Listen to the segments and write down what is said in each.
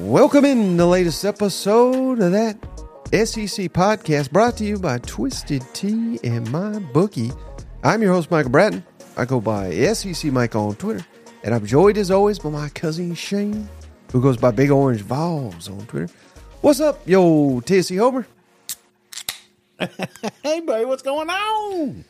Welcome in the latest episode of that SEC podcast brought to you by Twisted Tea and My Bookie. I'm your host, Michael Bratton. I go by SEC Mike on Twitter, and I'm joined as always by my cousin Shane, who goes by Big Orange Vols on Twitter. What's up, yo, Tennessee Homer? Hey, buddy, what's going on?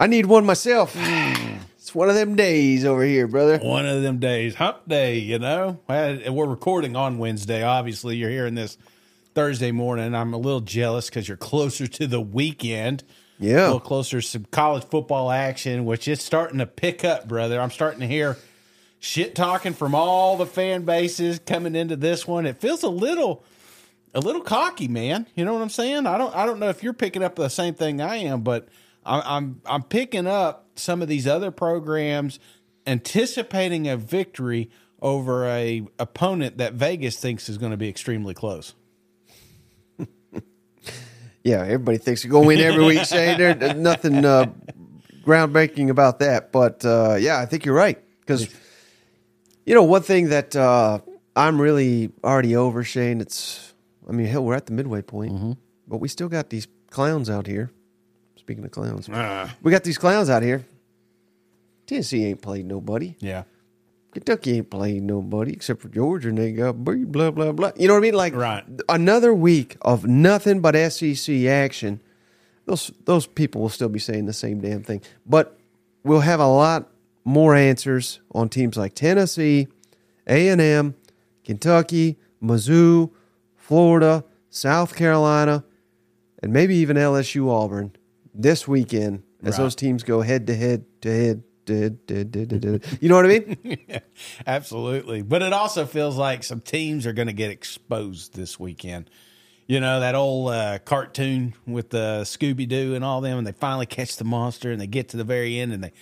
I need one myself. Mm. It's one of them days over here, brother. One of them days, hump day, you know. We're recording on Wednesday. Obviously, you're hearing this Thursday morning. I'm a little jealous because you're closer to the weekend. Yeah. A little closer to some college football action, which is starting to pick up, brother. I'm starting to hear shit talking from all the fan bases coming into this one. It feels a little a little cocky, man. You know what I'm saying? I don't I don't know if you're picking up the same thing I am, but I'm I'm, I'm picking up some of these other programs anticipating a victory over a opponent that Vegas thinks is going to be extremely close. Yeah, everybody thinks you go win every week, Shane. There- There's nothing uh, groundbreaking about that. But uh, yeah, I think you're right. Because, you know, one thing that uh, I'm really already over, Shane, it's, I mean, hell, we're at the midway point, but we still got these clowns out here. Speaking of clowns, ah. we got these clowns out here. Tennessee ain't played nobody. Yeah. Kentucky ain't played nobody except for Georgia, and they got beat, blah blah blah. You know what I mean? Like Right. another week of nothing but SEC action. Those those people will still be saying the same damn thing, but we'll have a lot more answers on teams like Tennessee, A and M, Kentucky, Mizzou, Florida, South Carolina, and maybe even LSU Auburn this weekend as Right. those teams go head to head to head to head to head to head. to head. You know what I mean? Absolutely. But it also feels like some teams are going to get exposed this weekend. You know, that old uh, cartoon with the Scooby Doo and all them, and they finally catch the monster and they get to the very end and they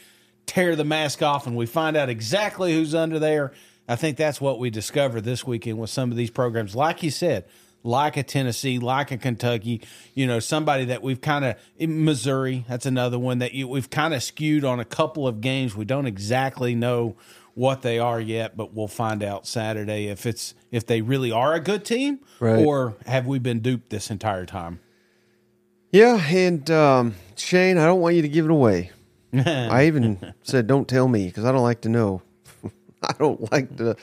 tear the mask off and we find out exactly who's under there. I think that's what we discover this weekend with some of these programs. Like you said, like a Tennessee, like a Kentucky, you know, somebody that we've kind of Missouri. That's another one that you, we've kind of skewed on a couple of games. We don't exactly know what they are yet, but we'll find out Saturday if it's if they really are a good team Right. or have we been duped this entire time. Yeah, and um, Shane, I don't want you to give it away. I even said, "Don't tell me," because I don't like to know. I don't like to.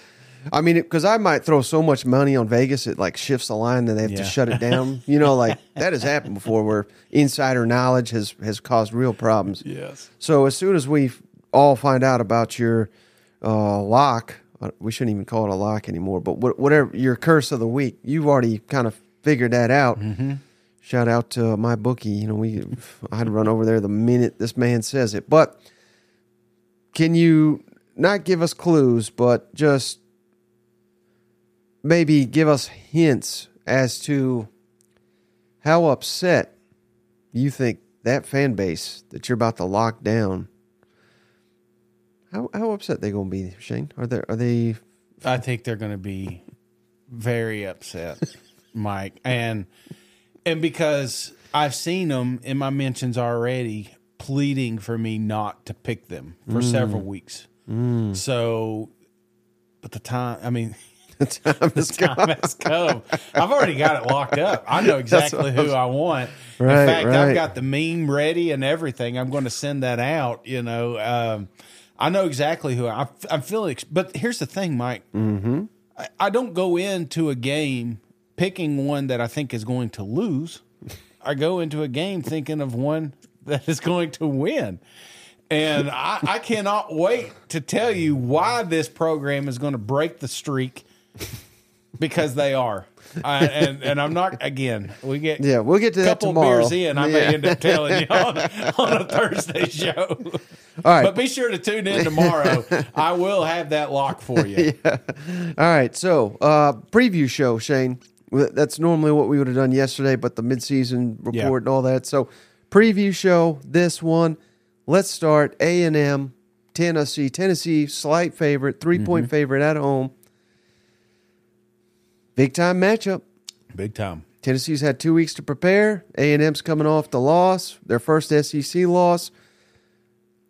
I mean, because I might throw so much money on Vegas it like shifts the line then they have to shut it down. You know, like that has happened before, where insider knowledge has has caused real problems. Yes. So as soon as we all find out about your uh, lock, uh, we shouldn't even call it a lock anymore. But wha- whatever your curse of the week, you've already kind of figured that out. Shout out to my bookie. You know, we I'd run over there the minute this man says it. But can you not give us clues, but just maybe give us hints as to how upset you think that fan base that you're about to lock down how how upset they gonna be shane? Are they are they I think they're going to be very upset, Mike, and and because I've seen them in my mentions already pleading for me not to pick them for mm. several weeks. Mm. So, but the time, I mean, the time is time gone? has come. I've already got it locked up. I know exactly who I want. Right, In fact, right. I've got the meme ready and everything. I'm going to send that out. You know, um, I know exactly who I, I'm feeling. But here's the thing, Mike. Mm-hmm. I, I don't go into a game picking one that I think is going to lose. I go into a game thinking of one that is going to win. And I, I cannot wait to tell you why this program is going to break the streak because they are. I, and and I'm not again. We get Yeah, we'll get to a that couple tomorrow. beers in. I Yeah. may end up telling you on, on a Thursday show. all right But be sure to tune in tomorrow. I will have that lock for you. all right so uh preview show shane that's normally what we would have done yesterday but the midseason report Yeah. and all that so preview show this one let's start a&m tennessee tennessee slight favorite three point favorite at home big time matchup Big time. Tennessee's had two weeks to prepare. A and M's coming off the loss, their first SEC loss.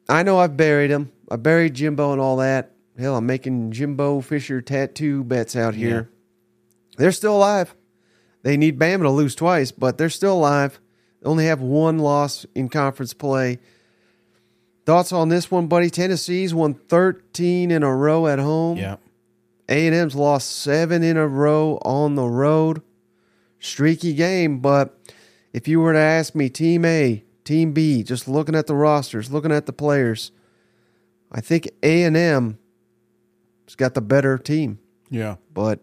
I know I've buried him. I buried Jimbo and all that. Hell, I'm making Jimbo Fisher tattoo bets out here. They're still alive. They need Bama to lose twice, but they're still alive. They only have one loss in conference play. Thoughts on this one, buddy? Tennessee's won 13 in a row at home. Yeah. A&M's lost seven in a row on the road. Streaky game, but if you were to ask me, Team A, Team B, just looking at the rosters, looking at the players, I think A&M has got the better team, Yeah. but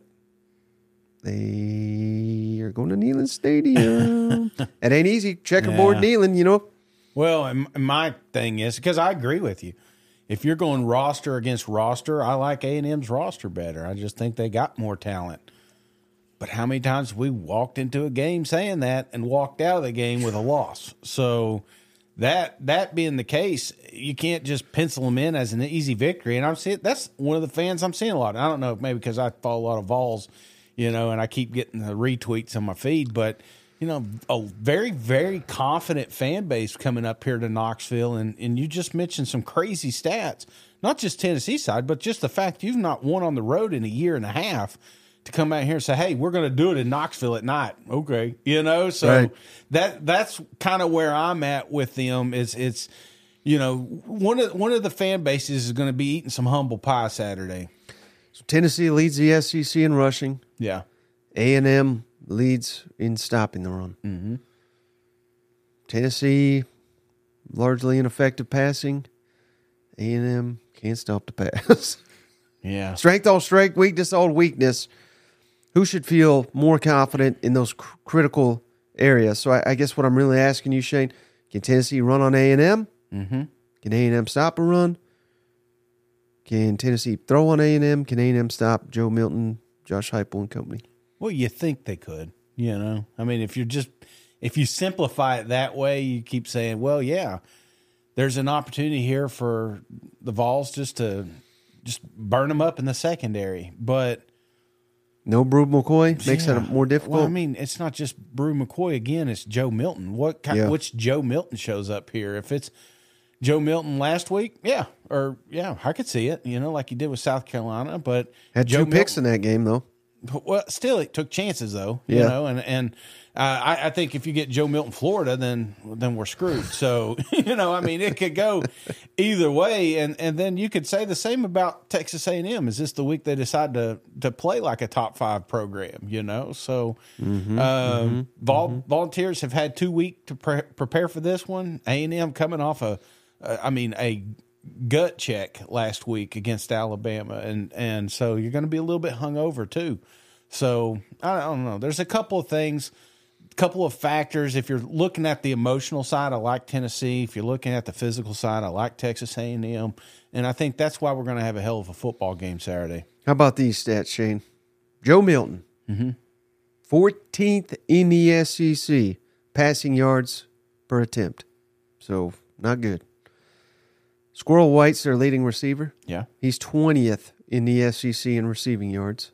they are going to Neyland Stadium. it ain't easy. Checkerboard Yeah. Neyland, you know. Well, and and my thing is because I agree with you. If you're going roster against roster, I like A and M's roster better. I just think they got more talent. But how many times we walked into a game saying that and walked out of the game with a loss? So that that being the case, you can't just pencil them in as an easy victory. And I'm seeing that's one of the fans I'm seeing a lot. I don't know, maybe because I follow a lot of Vols, you know, and I keep getting the retweets on my feed, but you know, a very, very confident fan base coming up here to Knoxville. And, and you just mentioned some crazy stats, not just Tennessee side, but just the fact you've not won on the road in a year and a half to come out here and say, Hey, we're going to do it in Knoxville at night. Okay. You know, so Right. that, that's kind of where I'm at with them is it's, you know, one of, one of the fan bases is going to be eating some humble pie Saturday. Tennessee leads the SEC in rushing. Yeah. A&M leads in stopping the run. Mm-hmm. Tennessee largely ineffective passing. A&M can't stop the pass. Yeah. strength on strength, weakness on weakness. Who should feel more confident in those cr- critical areas? So I, I guess what I'm really asking you, Shane, can Tennessee run on A&M? Mm-hmm. Can A&M stop a run? Can Tennessee throw on A&M? Can A&M stop Joe Milton, Josh Heupel and company? Well, you think they could, you know. I mean, if you're just if you simplify it that way, you keep saying, "Well, yeah, there's an opportunity here for the Vols just to just burn them up in the secondary." But No Bru McCoy makes yeah. that more difficult. Well, I mean, it's not just Bru McCoy again; it's Joe Milton. What kind? Yeah. Which Joe Milton shows up here? If it's Joe Milton last week, yeah, or yeah, I could see it. You know, like he did with South Carolina, but Had Joe two picks Milton- in that game though. Well, still, it took chances though. You Yeah. know, and and uh, I, I think if you get Joe Milton, Florida, then then we're screwed. So you know, I mean, it could go either way, and and then you could say the same about Texas A and M. Is this the week they decide to to play like a top five program? You know, so uh, vol- volunteers have had two weeks to pre- prepare for this one. A and M coming off a, uh, I mean, a gut check last week against Alabama, and and so you're going to be a little bit hungover too. So I don't know. There's a couple of things, a couple of factors. If you're looking at the emotional side, I like Tennessee. If you're looking at the physical side, I like Texas A&M, and I think that's why we're going to have a hell of a football game Saturday. How about these stats, Shane? Joe Milton, mm-hmm. 14th in the SEC passing yards per attempt. So not good. Squirrel White's their leading receiver. Yeah, He's 20th in the SEC in receiving yards.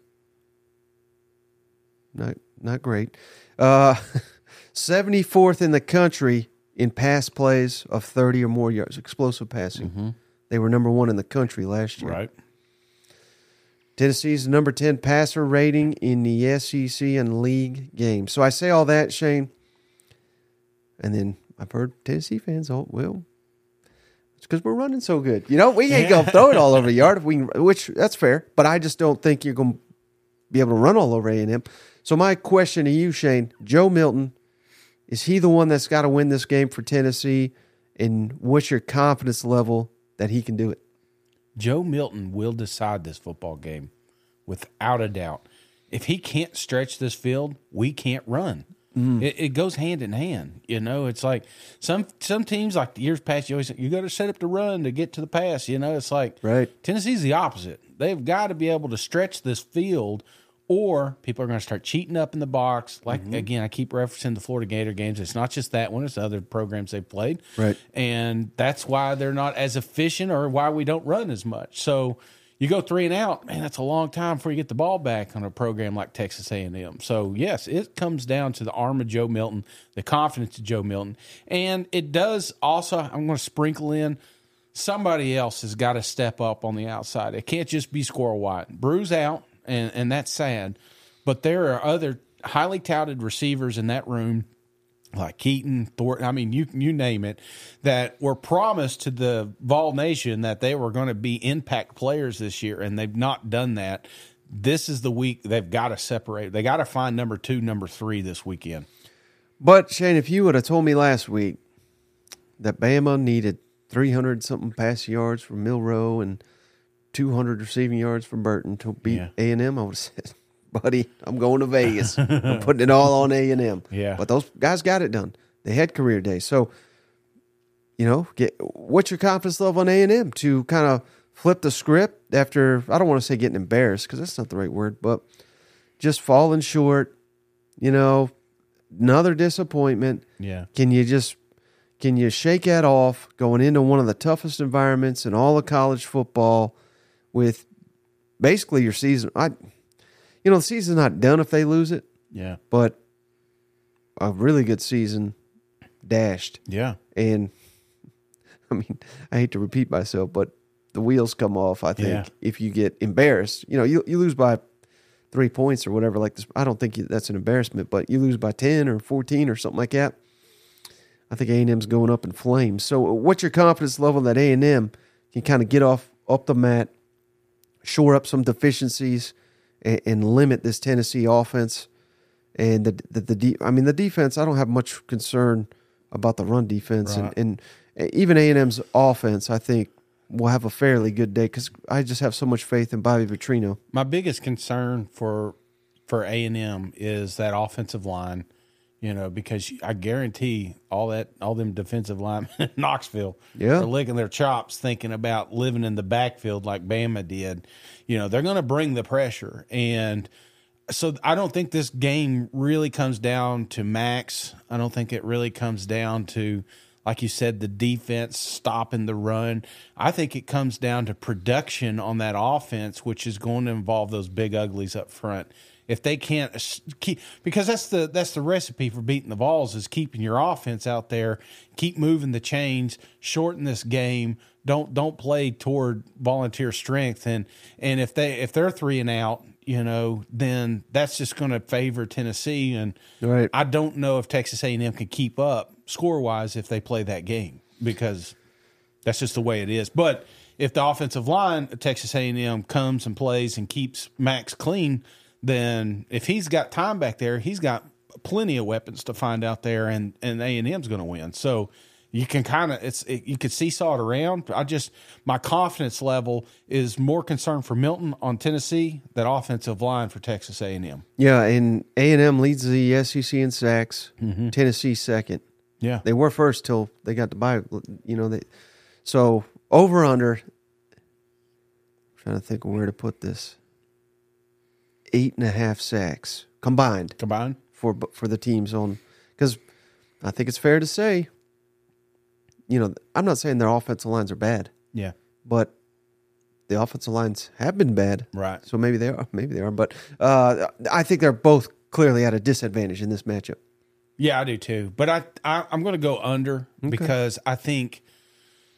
Not not great. Uh, 74th in the country in pass plays of 30 or more yards, explosive passing. They were number one in the country last year. right. Tennessee's number 10 passer rating in the SEC and league games. So I say all that, Shane. And then I've heard Tennessee fans, oh, well, it's because we're running so good. You know, we ain't to throw it all over the yard, if we can, which that's fair. But I just don't think you're going to be able to run all over A&M. So my question to you, Shane, Joe Milton, is he the one that's got to win this game for Tennessee? And what's your confidence level that he can do it? Joe Milton will decide this football game without a doubt. If he can't stretch this field, we can't run. Mm-hmm. It, it goes hand in hand. You know, it's like some some teams like the years past. You always you got to set up the run to get to the pass. You know, it's like Right. Tennessee's the opposite. They've got to be able to stretch this field, or people are going to start cheating up in the box. Like mm-hmm. again, I keep referencing the Florida Gator games. It's not just that one; it's other programs they've played. Right. and that's why they're not as efficient, or why we don't run as much. So you go three and out, man. That's a long time before you get the ball back on a program like Texas A and M. So yes, it comes down to the arm of Joe Milton, the confidence of Joe Milton, and it does also. I'm going to sprinkle in somebody else has got to step up on the outside. It can't just be Squirrel White. Bru's out, and and that's sad. But there are other highly touted receivers in that room like Keyton, Thornton, I mean, you you name it, that were promised to the Vol Nation that they were going to be impact players this year, and they've not done that. This is the week they've got to separate. They got to find number two, number three this weekend. But Shane, if you would have told me last week that Bama needed 300 something pass yards from Milroe and 200 receiving yards from Burton to beat Yeah. A and M, I would have said, "Buddy, I'm going to Vegas. I'm putting it all on A and M." Yeah. But those guys got it done. They had career days. So, you know, get what's your confidence level on A and M to kind of flip the script after I don't want to say getting embarrassed because that's not the right word, but just falling short. You know, another disappointment. Yeah. Can you just can you shake that off going into one of the toughest environments in all of college football with basically your season I you know, the season's not done if they lose it, Yeah. but a really good season dashed. Yeah. And I mean, I hate to repeat myself, but the wheels come off, I think, Yeah. if you get embarrassed. You know, you you lose by three points or whatever like this. I don't think you- that's an embarrassment, but you lose by 10 or 14 or something like that. I think A&M's going up in flames. So uh, what's your confidence level that A&M can kind of get off up the mat, shore up some deficiencies and, and limit this Tennessee offense and the the, the de- I mean the defense I don't have much concern about the run defense Right. and, eh, and even A&M's offense I think will have a fairly good day cuz I just have so much faith in Bobby Petrino. My biggest concern for for A and M is that offensive line. You know, because I guarantee all that all them defensive linemen in Knoxville Yeah. are licking their chops, thinking about living in the backfield like Bama did. You know, they're going to bring the pressure, and so I don't think this game really comes down to Max. I don't think it really comes down to, like you said, the defense stopping the run. I think it comes down to production on that offense, which is going to involve those big uglies up front. If they can't keep, because that's the that's the recipe for beating the Vols is keeping your offense out there, keep moving the chains, shorten this game. Don't don't play toward volunteer strength, and and if they if they're three and out, you know, then that's just going to favor Tennessee. And Right. I don't know if Texas A&M can keep up score wise if they play that game because that's just the way it is. But if the offensive line of Texas A&M comes and plays and keeps Max clean, then if he's got time back there, he's got plenty of weapons to find out there, and and A&M's going to win. So. You can kind of it's it, you could seesaw it around. I just my confidence level is more concerned for Milton on Tennessee that offensive line for Texas A and M. Yeah, and A&M leads the SEC in sacks, mm-hmm. Tennessee second. Yeah, They were first till they got the bye. You know, they so over under. Trying to think of where to put this. Eight and a half sacks combined combined. for for the teams on because I think it's fair to say. You know, I'm not saying their offensive lines are bad, Yeah, but the offensive lines have been bad. right. So maybe they are, maybe they are, but uh, I think they're both clearly at a disadvantage in this matchup. Yeah, I do too. But I, I I'm going to go under because I think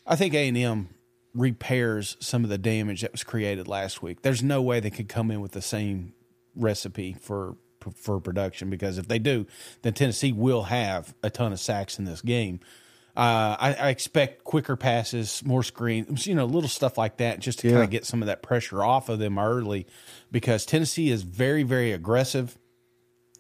I think A and M repairs some of the damage that was created last week. There's no way they could come in with the same recipe for for production because if they do, then Tennessee will have a ton of sacks in this game. Uh, I, I expect quicker passes, more screens, you know, little stuff like that, just to kind of get some of that pressure off of them early, because Tennessee is very, very aggressive.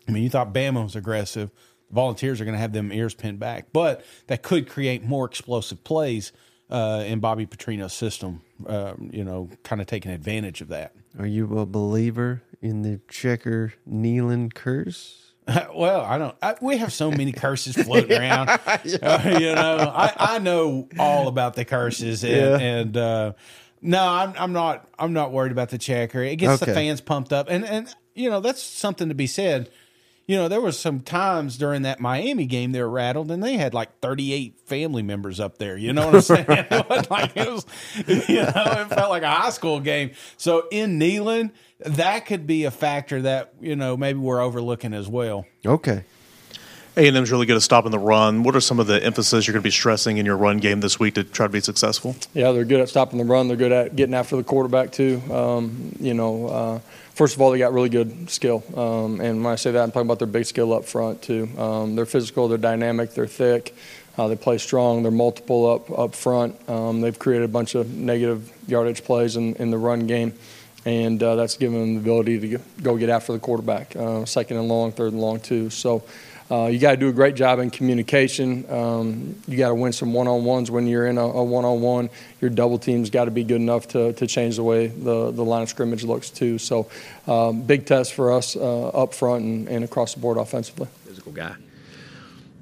I mean, you thought Bama was aggressive. The Volunteers are going to have them ears pinned back, but that could create more explosive plays uh, in Bobby Petrino's system. Um, you know, kind of taking advantage of that. Are you a believer in the checker Neyland curse? well, I don't. I, we have so many curses floating around. Uh, you know, I, I know all about the curses, and, Yeah. and uh, no, I'm I'm not I'm not worried about the checker. It gets the fans pumped up, and and you know that's something to be said. You know, there was some times during that Miami game they were rattled, and they had like 38 family members up there. You know what I'm saying? it was like it was, you know, it felt like a high school game. So in Neyland, that could be a factor that you know maybe we're overlooking as well. Okay. A&M's really good at stopping the run. What are some of the emphasis you're going to be stressing in your run game this week to try to be successful? Yeah, they're good at stopping the run. They're good at getting after the quarterback too. Um, you know, uh, first of all, they got really good skill, um, and when I say that, I'm talking about their big skill up front too. Um, they're physical, they're dynamic, they're thick. Uh, they play strong. They're multiple up up front. Um, they've created a bunch of negative yardage plays in, in the run game, and uh, that's given them the ability to go get after the quarterback, uh, second and long, third and long too. So. Uh, you got to do a great job in communication. Um, you got to win some one-on-ones when you're in a, a one-on-one. Your double team's got to be good enough to, to change the way the, the line of scrimmage looks too. So, um, big test for us uh, up front and, and across the board offensively. Physical guy.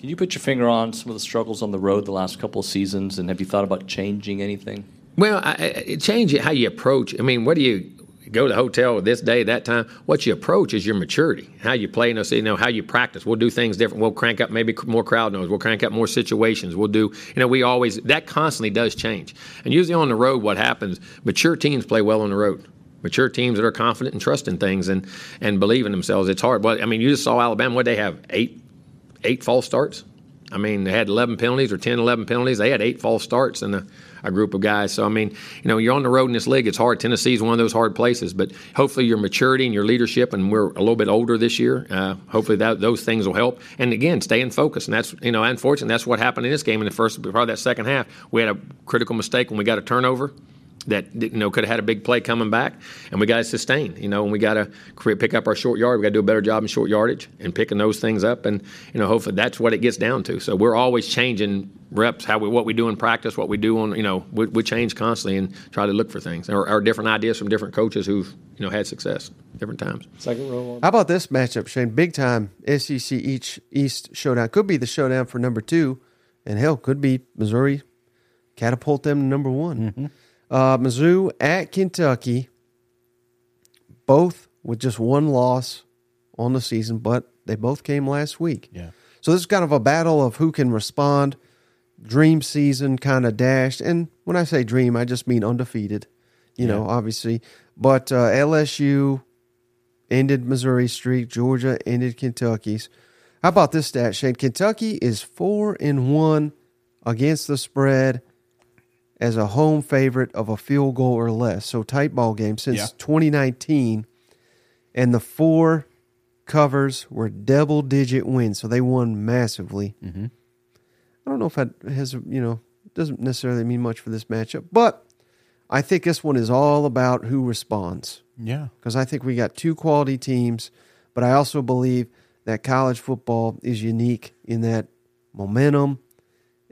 Can you put your finger on some of the struggles on the road the last couple of seasons, and have you thought about changing anything? Well, I, I, change it how you approach. I mean, what do you go to the hotel this day, that time? What you approach is your maturity, how you play, in you know, how you practice. We'll do things different. We'll crank up maybe more crowd noise. We'll crank up more situations. We'll do, you know, we always that constantly does change. And usually on the road, what happens? Mature teams play well on the road mature teams that are confident and trust in things and and believe in themselves. It's hard. But I mean, you just saw Alabama. What they have eight eight false starts. I mean, they had 11 penalties or 10, 11 penalties. They had eight false starts in a, a, group of guys. So, I mean, you know, you're on the road in this league. It's hard. Tennessee is one of those hard places. But hopefully, your maturity and your leadership, and we're a little bit older this year. Uh, hopefully, that those things will help. And again, stay in focus. And that's, you know, unfortunately, that's what happened in this game in the first part of that second half. We had a critical mistake when we got a turnover that you know could have had a big play coming back, and we got to sustain. You know, and we got to pick up our short yard. We got to do a better job in short yardage and picking those things up, and you know, hopefully that's what it gets down to. So we're always changing reps, how we what we do in practice, what we do on you know we, we change constantly and try to look for things or, or, different ideas from different coaches who've you know had success different times. Second row. How about this matchup, Shane? Big time SEC each East showdown could be the showdown for number two, and hell could be Missouri catapult them to number one. Mm-hmm. Uh, Mizzou at Kentucky, both with just one loss on the season, but they both came last week. Yeah. So this is kind of a battle of who can respond. Dream season kind of dashed, and when I say dream, I just mean undefeated. You yeah. know, obviously, but uh, LSU ended Missouri streak. Georgia ended Kentucky's. How about this stat, Shane? Kentucky is four and one against the spread as a home favorite of a field goal or less. So tight ball game since yeah. 2019, and the four covers were double digit wins, so they won massively. Mm-hmm. I don't know if that has you know doesn't necessarily mean much for this matchup, but I think this one is all about who responds. Yeah, because I think we got two quality teams, but I also believe that college football is unique in that momentum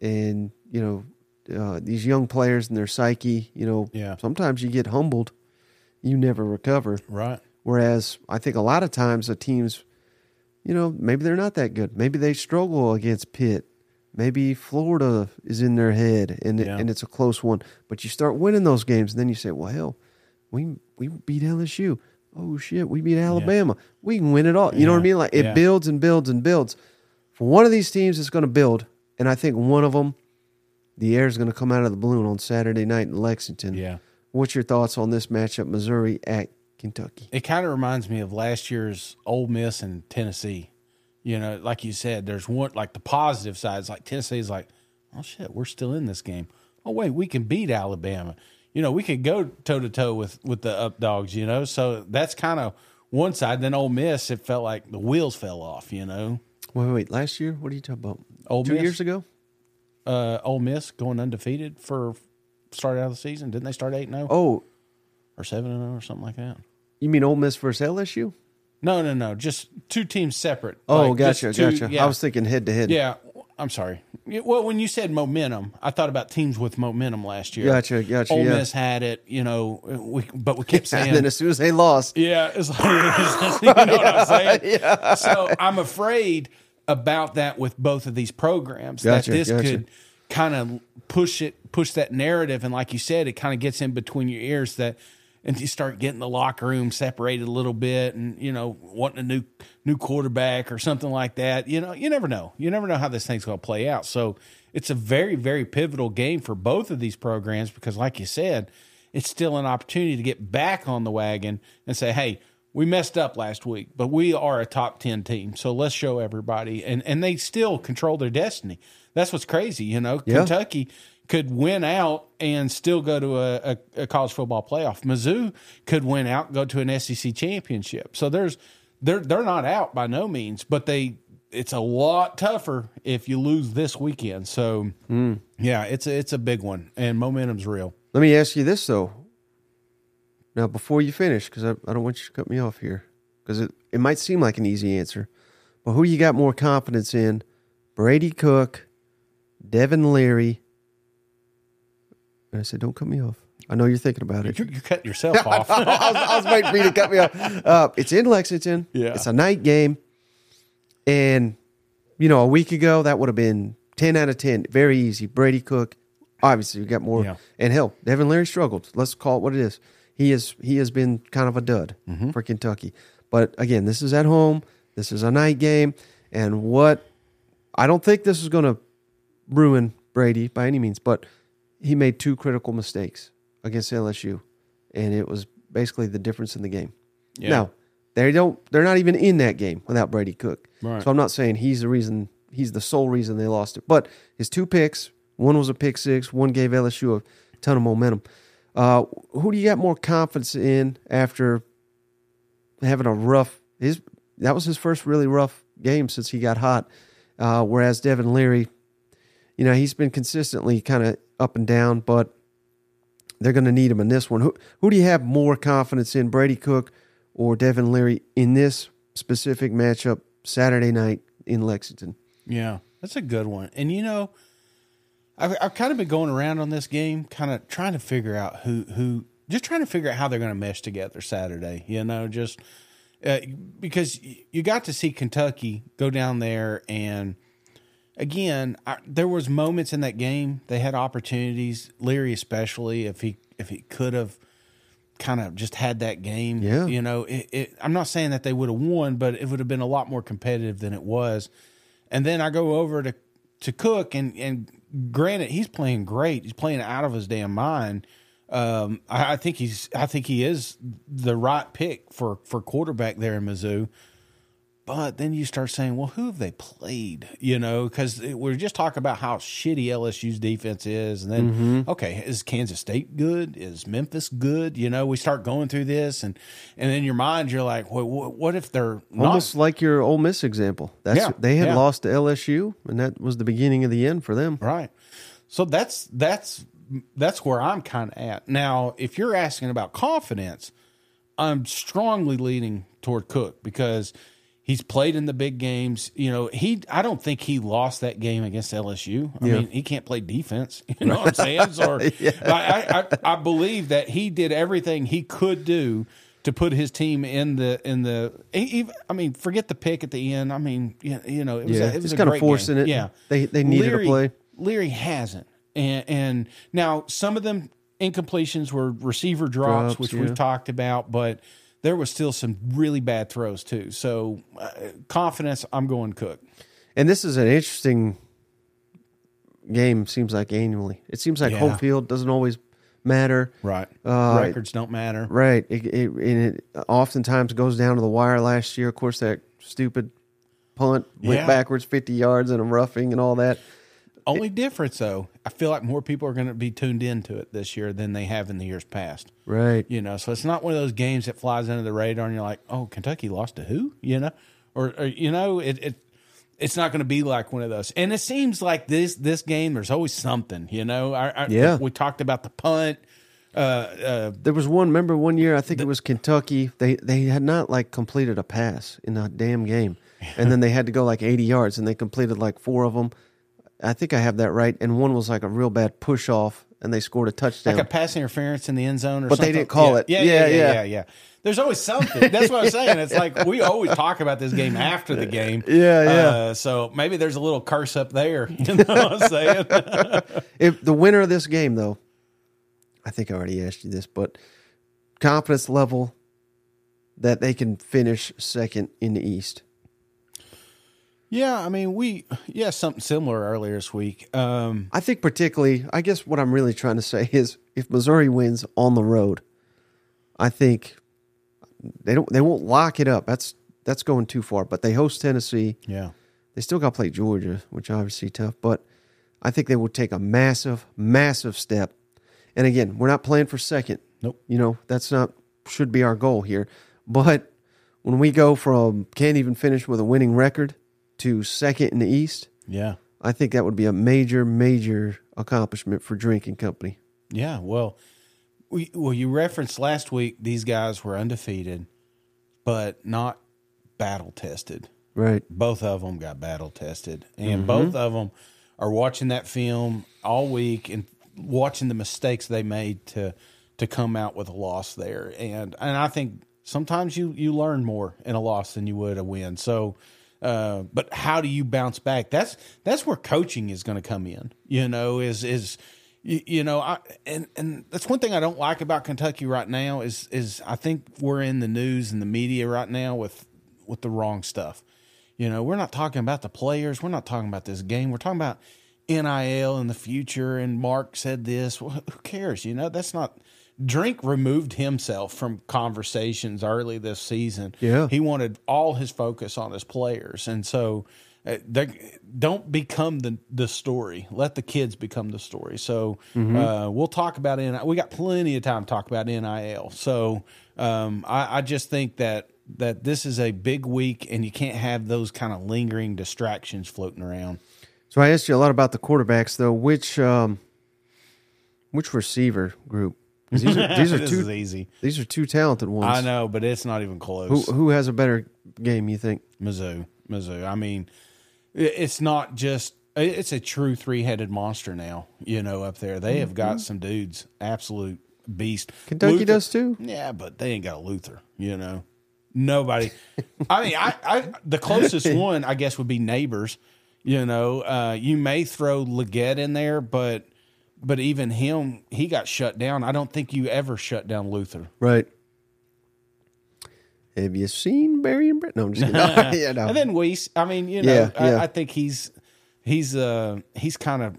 and you know uh, these young players and their psyche, you know, yeah. sometimes you get humbled, you never recover. Right. Whereas I think a lot of times the teams, you know, maybe they're not that good. Maybe they struggle against Pitt. Maybe Florida is in their head and yeah. and it's a close one. But you start winning those games, and then you say, "Well, hell, we we beat LSU. Oh shit, we beat Alabama. Yeah. We can win it all." You yeah. know what I mean? Like it builds and builds and builds. For one of these teams, it's going to build, and I think one of them the air is going to come out of the balloon on Saturday night in Lexington. Yeah. What's your thoughts on this matchup, Missouri at Kentucky? It kind of reminds me of last year's Ole Miss and Tennessee. You know, like you said, there's one like the positive side. It's like Tennessee's like, oh shit, we're still in this game. Oh wait, we can beat Alabama. You know, we could go toe to toe with with the up dogs. You know, so that's kind of one side. Then Ole Miss, it felt like the wheels fell off. You know. Wait, wait. Last year, what are you talking about? Ole Two Miss? years ago uh, Ole Miss going undefeated for start out of the season? Didn't they start eight zero? Oh, or seven and zero or something like that. You mean Ole Miss versus LSU? No, no, no. Just two teams separate. Oh, like gotcha, two, gotcha. Yeah. I was thinking head to head. Yeah, I'm sorry. Well, when you said momentum, I thought about teams with momentum last year. Gotcha, gotcha. Ole yeah. Miss had it, you know, we, but we kept saying. and then as soon as they lost, yeah, it's like, you know what I'm saying. Yeah. So I'm afraid about that with both of these programs gotcha, that this gotcha. could kind of push it, push that narrative, and like you said, it kind of gets in between your ears that, and you start getting the locker room separated a little bit, and you know wanting a new new quarterback or something like that. You know, you never know. You never know how this thing's going to play out. So it's a very very pivotal game for both of these programs because, like you said, it's still an opportunity to get back on the wagon and say, hey we messed up last week, but we are a top 10 team. So let's show everybody. And, and they still control their destiny. That's what's crazy. You know, Yeah. Kentucky could win out and still go to a, a, a college football playoff. Mizzou could win out, and go to an SEC championship. So there's, they're, they're not out by no means, but they, it's a lot tougher if you lose this weekend. So hmm. yeah, it's a, it's a big one and momentum's real. Let me ask you this though. Now, before you finish, because I, I don't want you to cut me off here, because it, it might seem like an easy answer, but who you got more confidence in? Brady Cook, Devin Leary. And I said, don't cut me off. I know you're thinking about it. You're, you're cutting yourself off. I, was, I was waiting for you to cut me off. Uh, it's in Lexington. Yeah. It's a night game. And, you know, a week ago, that would have been 10 out of 10. Very easy. Brady Cook. Obviously, you got more. Yeah. And hell, Devin Leary struggled. Let's call it what it is. He is he has been kind of a dud Mm-hmm. for Kentucky. But again, this is at home. This is a night game. And what I don't think this is going to ruin Brady by any means, but he made two critical mistakes against LSU, and it was basically the difference in the game. Yeah. Now they don't; they're not even in that game without Brady Cook. Right. So I'm not saying he's the reason; he's the sole reason they lost it. But his two picks, one was a pick six, one gave LSU a ton of momentum. Uh, who do you got more confidence in after having a rough? His that was his first really rough game since he got hot. Uh, whereas Devin Leary, you know, he's been consistently kind of up and down, but they're going to need him in this one. Who who do you have more confidence in, Brady Cook or Devin Leary in this specific matchup Saturday night in Lexington? Yeah, that's a good one. And you know, I've, I've kind of been going around on this game, kind of trying to figure out who who just trying to figure out how they're going to mesh together Saturday. You know, just uh, because you got to see Kentucky go down there and. Again, I, there was moments in that game they had opportunities. Leary, especially, if he if he could have kind of just had that game. Yeah. You know, it, it, I'm not saying that they would have won, but it would have been a lot more competitive than it was. And then I go over to to Cook, and and granted, he's playing great. He's playing out of his damn mind. Um, I, I think he's I think he is the right pick for for quarterback there in Mizzou. But then you start saying, well, who have they played? You know, because we're just talking about how shitty LSU's defense is. And then, mm-hmm. okay, is Kansas State good? Is Memphis good? You know, we start going through this, and and in your mind, you're like, well, what if they're not? Almost like your Ole Miss example. That's Yeah, they had yeah. lost to LSU, and that was the beginning of the end for them. Right. So that's that's that's where I'm kind of at. Now, if you're asking about confidence, I'm strongly leaning toward Cook because he's played in the big games. You know, he I don't think he lost that game against LSU. I Yeah. mean, he can't play defense. You know what I'm saying? So I, I, I I believe that he did everything he could do to put his team in the in the. he- he- I mean, forget the pick at the end. I mean, you you know, it was Yeah, a, it was a kinda forcing game. it. Yeah, They- they needed to Leary- play. Leary hasn't, and and now some of them incompletions were receiver drops, Drops, which yeah. we've talked about, but there was still some really bad throws too. So uh, confidence, I'm going Cook. And this is an interesting game. Seems like annually, it seems like Yeah. home field doesn't always matter. Right, Uh, records don't matter. Right. It, it, and it oftentimes goes down to the wire. Last year, of course, that stupid punt went Yeah. backwards 50 yards and a roughing and all that. Only difference though, I feel like more people are going to be tuned into it this year than they have in the years past. Right. You know, so it's not one of those games that flies under the radar and you're like, oh, Kentucky lost to who? You know, or, or you know, it, it it's not going to be like one of those. And it seems like this this game, there's always something. You know, I, I, Yeah. we talked about the punt. Uh, uh, There was one. Remember one year? I think it was Kentucky. They they had not like completed a pass in the damn game, and then they had to go like 80 yards, and they completed like four of them. I think I have that right. And one was like a real bad push off, and they scored a touchdown. like a pass interference in the end zone, or something. But they didn't call Yeah. it. Yeah Yeah, yeah, yeah, yeah. yeah, yeah. There's always something. That's what I'm saying. It's like we always talk about this game after the game. Yeah, yeah. Uh, so maybe there's a little curse up there. You know what I'm saying? if the winner of this game, though, I think I already asked you this, but confidence level that they can finish second in the East. Yeah, I mean, we yeah something similar earlier this week. Um, I think particularly, I guess what I'm really trying to say is if Missouri wins on the road, I think they don't they won't lock it up. That's that's going too far. But they host Tennessee. Yeah. They still got to play Georgia, which obviously tough. But I think they will take a massive, massive step. And again, we're not playing for second. Nope. You know that's not should be our goal here. But when we go from can't even finish with a winning record to second in the East, Yeah. I think that would be a major, major accomplishment for drinking company. Yeah. Well, we, well, you referenced last week these guys were undefeated, but not battle tested. Right. Both of them got battle tested, and mm-hmm. both of them are watching that film all week and watching the mistakes they made to to come out with a loss there. And and I think sometimes you you learn more in a loss than you would a win. So. Uh, but how do you bounce back? That's that's where coaching is going to come in. You know, is is you, you know, I and and that's one thing I don't like about Kentucky right now is is I think we're in the news and the media right now with with the wrong stuff. You know, we're not talking about the players. We're not talking about this game. We're talking about NIL in the future. And Mark said this. Well, who cares? You know, that's not. Drink removed himself from conversations early this season. Yeah. He wanted all his focus on his players. And so uh, they don't become the the story. Let the kids become the story. So uh, we'll talk about it. We got plenty of time to talk about NIL. So um, I, I just think that that this is a big week, and you can't have those kind of lingering distractions floating around. So I asked you a lot about the quarterbacks, though. Which um, which receiver group? These are, these are this two. is easy. These are two talented ones. I know, but it's not even close. who has a better game? You think? Mizzou, Mizzou. I mean, it- it's not just. It's a true three-headed monster now. You know, up there they have got some dudes, absolute beast. Kentucky does too? Yeah, but they ain't got a Luther. You know, nobody. I mean, I, I the closest one I guess would be neighbors. You know, uh, you may throw Legette in there, but but even him, he got shut down. I don't think you ever shut down Luther. Right. Have you seen Barry and Brett? No, I'm just kidding. Yeah, no. And then Wease, I mean, you know, Yeah, yeah. I, I think he's he's uh he's kind of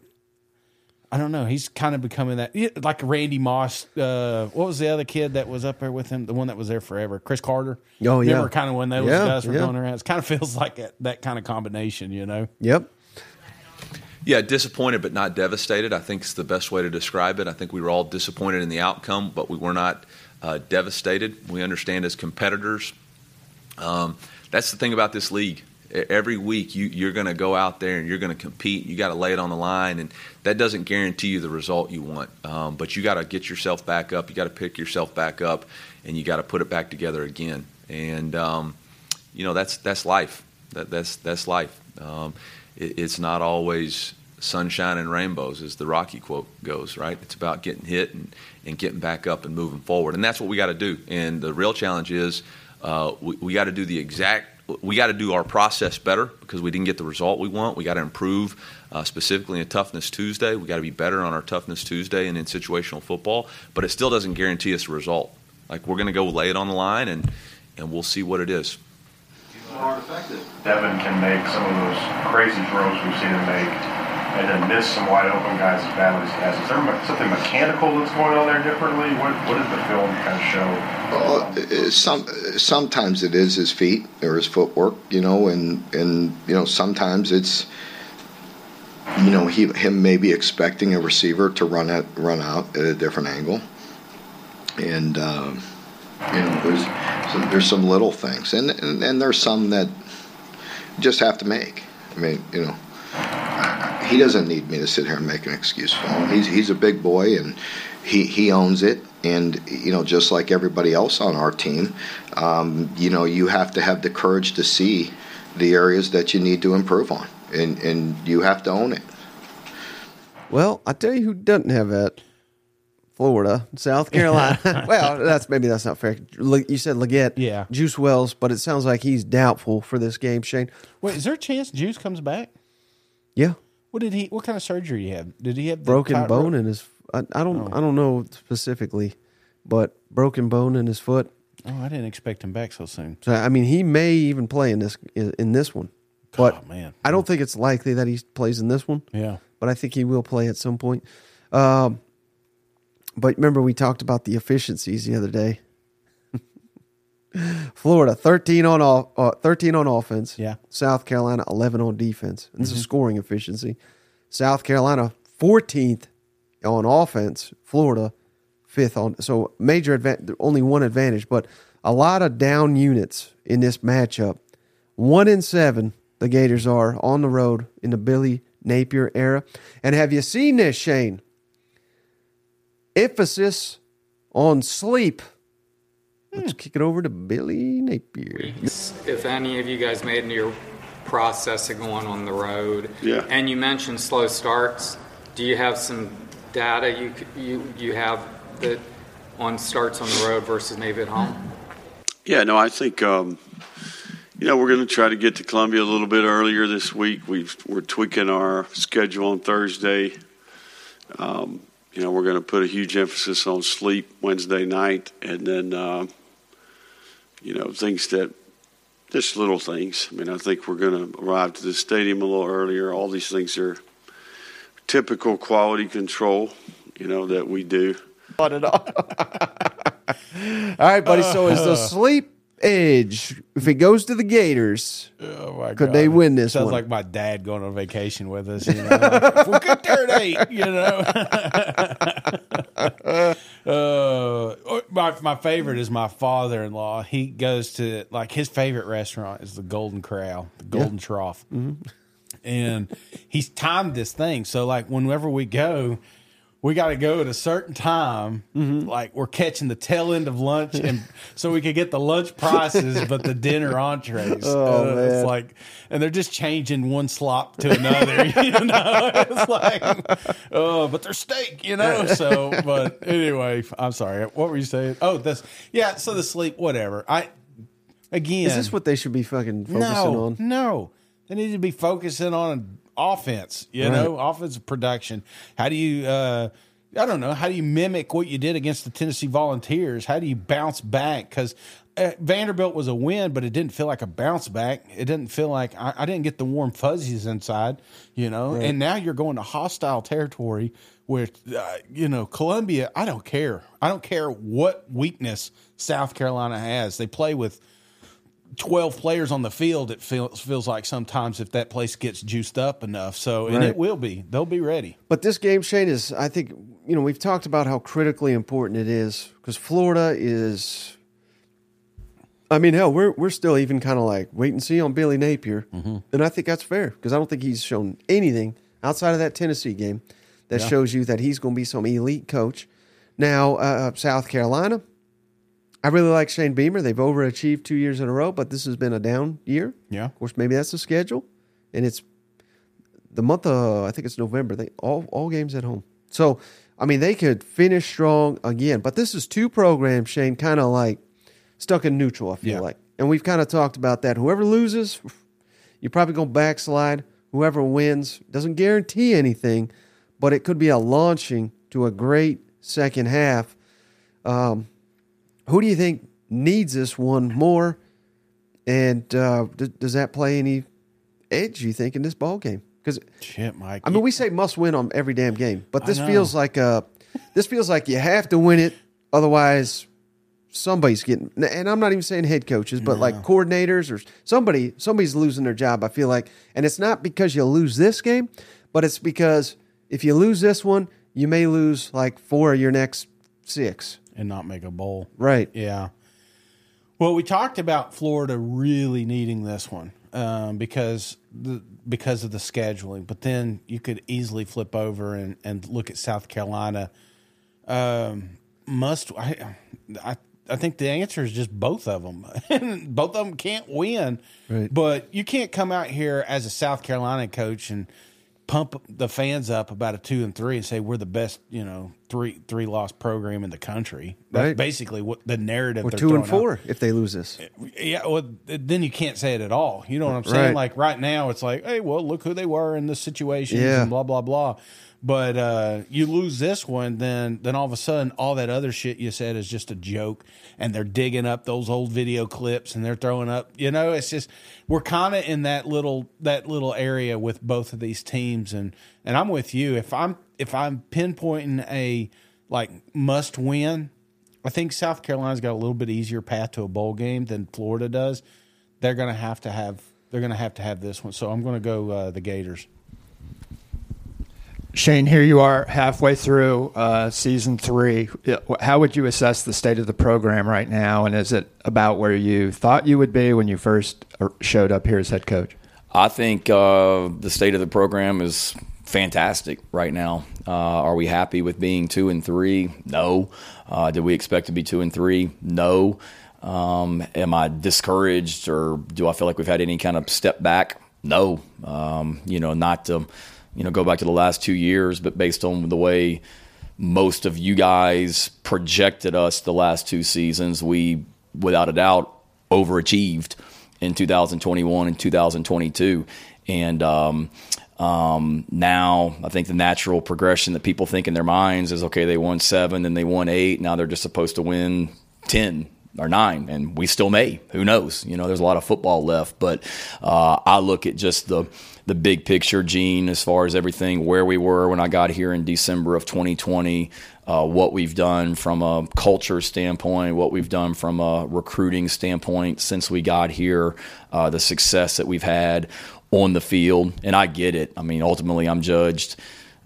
I don't know, he's kind of becoming that like Randy Moss. Uh, what was the other kid that was up there with him? The one that was there forever, Cris Carter. Oh, yeah. remember kind of when those Yeah, guys were going around. It kind of feels like that, that kind of combination, you know. Yep. Yeah, disappointed but not devastated. I think it's the best way to describe it. I think we were all disappointed in the outcome, but we were not uh, devastated. We understand as competitors. Um, that's the thing about this league. Every week you, you're going to go out there and you're going to compete. You got to lay it on the line, and that doesn't guarantee you the result you want. Um, but you got to get yourself back up. You got to pick yourself back up, and you got to put it back together again. And um, you know that's that's life. That, that's that's life. Um, it, it's not always sunshine and rainbows, as the Rocky quote goes. Right? It's about getting hit and, and getting back up and moving forward, and that's what we got to do. And the real challenge is uh, we, we got to do the exact. We got to do our process better because we didn't get the result we want. We got to improve, uh, specifically in Toughness Tuesday. We got to be better on our Toughness Tuesday and in situational football. But it still doesn't guarantee us a result. Like we're going to go lay it on the line, and and we'll see what it is. Devin can make some of those crazy throws we've seen him make, and then miss some wide open guys as badly as he has. Is there something mechanical that's going on there differently? What What does the film kind of show? Well, some sometimes it is his feet or his footwork, you know, and and you know sometimes it's you know he him maybe expecting a receiver to run at run out at a different angle, and uh, you know there's there's some little things, and, and and there's some that just have to make. I mean, you know, he doesn't need me to sit here and make an excuse for him. He's he's a big boy and he he owns it. And you know, just like everybody else on our team, um, you know, you have to have the courage to see the areas that you need to improve on, and and you have to own it. Well, I tell you who doesn't have that. Florida, South Carolina. well, that's maybe that's not fair. You said Legette, Yeah. Juice Wells, but it sounds like he's doubtful for this game. Shane, Wait, is there a chance Juice comes back? yeah, What did he? What kind of surgery he have? Did he have broken bone in his. I, I don't. I don't know specifically, but broken bone in his foot. Oh, I didn't expect him back so soon. So I mean, he may even play in this in this one, but Oh, man. I don't think it's likely that he plays in this one. Yeah. but I think he will play at some point. Um, but remember, we talked about the efficiencies the other day. Florida 13 on off, uh, 13 on offense. Yeah. South Carolina 11 on defense. And this is scoring efficiency. South Carolina 14th on offense. Florida fifth on. So major advantage. Only one advantage, but a lot of down units in this matchup. One in seven. The Gators are on the road in the Billy Napier era. And have you seen this, Shane? Emphasis on sleep. Let's kick it over to Billy Napier. if any of you guys made into your process of going on the road. Yeah. And you mentioned slow starts. Do you have some data you you you have that on starts on the road versus maybe at home? Yeah, no, I think um, you know we're going to try to get to Columbia a little bit earlier this week. We've, we're tweaking our schedule on Thursday. Um, you know, we're going to put a huge emphasis on sleep Wednesday night, and then uh, you know things that just little things. I mean, I think we're going to arrive to the stadium a little earlier. All these things are typical quality control, you know, that we do. All right, buddy. So is the sleep edge if it goes to the Gators? Oh my Could they win this Sounds one? like my dad going on vacation with us. You know, like, we'll get there at eight. You know. uh, my my favorite is my father in law. He goes to like his favorite restaurant is the Golden Corral, the Golden Trough, and he's timed this thing. So like whenever we go. We got to go at a certain time, Mm-hmm. like we're catching the tail end of lunch, and so we could get the lunch prices, but the dinner entrees. Oh, Uh, man. It's like, and they're just changing one slop to another. you know, it's like, oh, but they're steak, you know. So, but anyway, I'm sorry. What were you saying? Oh, this, yeah. So the sleep, whatever. I again, Is this what they should be fucking focusing no, on? no. They need to be focusing on offense, you know, offensive production. How do you uh I don't know, how do you mimic what you did against the Tennessee Volunteers? How do you bounce back cuz uh, Vanderbilt was a win, but it didn't feel like a bounce back. It didn't feel like I, I didn't get the warm fuzzies inside, you know. And now you're going to hostile territory with, uh, you know, Columbia. I don't care. I don't care what weakness South Carolina has. They play with 12 players on the field, it feels feels like sometimes if that place gets juiced up enough. So, and Right. it will be. They'll be ready. But this game, Shane, is I think you know we've talked about how critically important it is because Florida is. I mean, hell, we're we're still even kind of like wait and see on Billy Napier, and I think that's fair because I don't think he's shown anything outside of that Tennessee game that shows you that he's going to be some elite coach. Now, uh, South Carolina, I really like Shane Beamer. They've overachieved two years in a row, but this has been a down year. Yeah. Of course, maybe that's the schedule, and it's the month of I think it's November. They all all games at home. So I mean, they could finish strong again. But this is two programs, Shane, kind of like stuck in neutral. I feel Yeah. like, and we've kind of talked about that. Whoever loses, you're probably going to backslide. Whoever wins doesn't guarantee anything, but it could be a launching to a great second half. Um, who do you think needs this one more? And uh, d- does that play any edge? You think in this ball game? Because Shit, Mike. I mean, we say must win on every damn game, but this feels like uh this feels like you have to win it, otherwise somebody's getting. And I'm not even saying head coaches, but like coordinators or somebody, somebody's losing their job. I feel like, and it's not because you lose this game, but it's because if you lose this one, you may lose like four of your next six. And not make a bowl. Right. Yeah. Well, we talked about Florida really needing this one um, because the because of the scheduling, but then you could easily flip over and, and look at South Carolina. Um, must I, I I think the answer is just both of them. both of them can't win, Right. but you can't come out here as a South Carolina coach and pump the fans up about a two and three and say we're the best, you know, three three loss program in the country. That's Right. basically what the narrative. Or two and four out. if they lose this. Eh, yeah, well, then you can't say it at all. You know what I'm saying? Right. Like right now, it's like, hey, well, look who they were in this situation, Yeah. and blah blah blah. But uh, you lose this one, then then all of a sudden, all that other shit you said is just a joke, and they're digging up those old video clips and they're throwing up. You know, it's just we're kind of in that little that little area with both of these teams, and and I'm with you. If I'm if I'm pinpointing a like must win, I think South Carolina's got a little bit easier path to a bowl game than Florida does. They're going to have to have they're going to have to have this one. So I'm going to go uh, the Gators. Shane, here you are halfway through uh, season three. How would you assess the state of the program right now? And is it about where you thought you would be when you first uh, showed up here as head coach? I think uh, the state of the program is fantastic right now. Uh, are we happy with being two and three? No. Uh, did we expect to be two and three? No. Um, am I discouraged or do I feel like we've had any kind of step back? No. Um, you know, not to you know go back to the last two years, but based on the way most of you guys projected us the last two seasons, we without a doubt overachieved in 2021 and 2022, and um, um, now, I think the natural progression that people think in their minds is okay, they won seven, then they won eight. Now they're just supposed to win 10 or nine, and we still may. Who knows? You know, there's a lot of football left, but uh, I look at just the the big picture, Gene, as far as everything where we were when I got here in December of 2020, uh, what we've done from a culture standpoint, what we've done from a recruiting standpoint since we got here, uh, the success that we've had on the field. And I get it. I mean, ultimately, I'm judged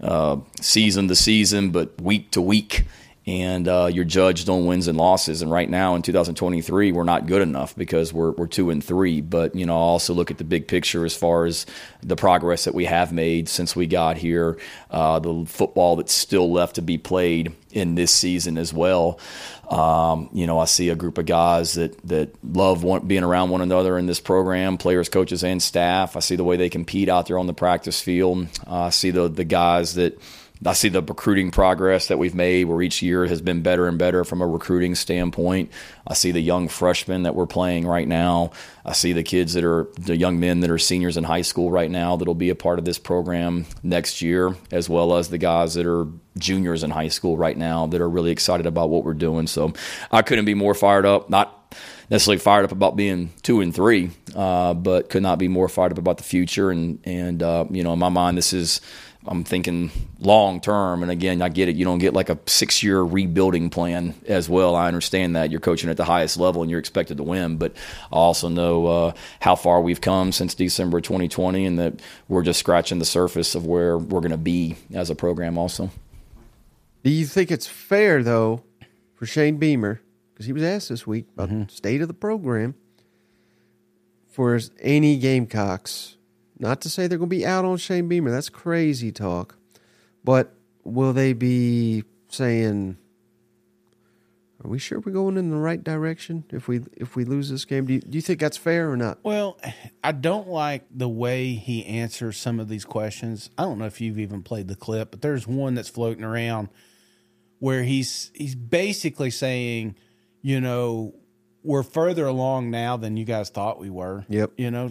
uh, season to season, but week to week and uh, you're judged on wins and losses. And right now in 2023, we're not good enough because we're we're two and three. But you know, I also look at the big picture as far as the progress that we have made since we got here, uh, the football that's still left to be played in this season as well. Um, you know, I see a group of guys that that love one, being around one another in this program, players, coaches, and staff. I see the way they compete out there on the practice field. Uh, I see the the guys that I see the recruiting progress that we've made, where each year has been better and better from a recruiting standpoint. I see the young freshmen that we're playing right now. I see the kids that are the young men that are seniors in high school right now that'll be a part of this program next year, as well as the guys that are juniors in high school right now that are really excited about what we're doing. So I couldn't be more fired up. Not necessarily fired up about being two and three, uh, but could not be more fired up about the future. And and uh, you know, in my mind, this is I'm thinking long term. And again, I get it. You don't get like a six year rebuilding plan as well. I understand that you're coaching at the highest level and you're expected to win. But I also know uh, how far we've come since December 2020 and that we're just scratching the surface of where we're going to be as a program, also. Do you think it's fair, though, for Shane Beamer, because he was asked this week about mm-hmm. the state of the program, for any Gamecocks not to say they're going to be out on Shane Beamer. That's crazy talk. But will they be saying, "Are we sure we're going in the right direction if we if we lose this game?" Do you, do you think that's fair or not? Well, I don't like the way he answers some of these questions. I don't know if you've even played the clip, but there's one that's floating around where he's he's basically saying, you know, we're further along now than you guys thought we were. Yep. You know,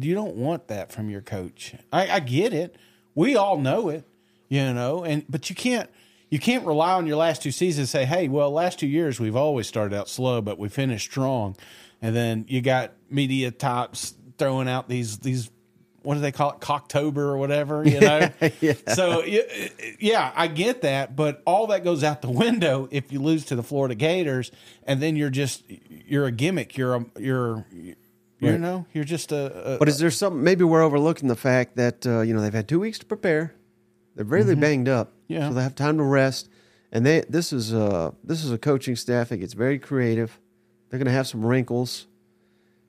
you don't want that from your coach. I, I get it. We all know it. You know, and but you can't you can't rely on your last two seasons and say, hey, well, last two years we've always started out slow, but we finished strong. And then you got media types throwing out these these what do they call it, Cocktober or whatever, you know? yeah. So yeah, I get that, but all that goes out the window if you lose to the Florida Gators, and then you're just you're a gimmick. You're a you're you right. know, you're just a, a, But is there something? Maybe we're overlooking the fact that uh, you know they've had two weeks to prepare. They're really mm-hmm. banged up, yeah. So they have time to rest. And they this is a this is a coaching staff that gets very creative. They're going to have some wrinkles,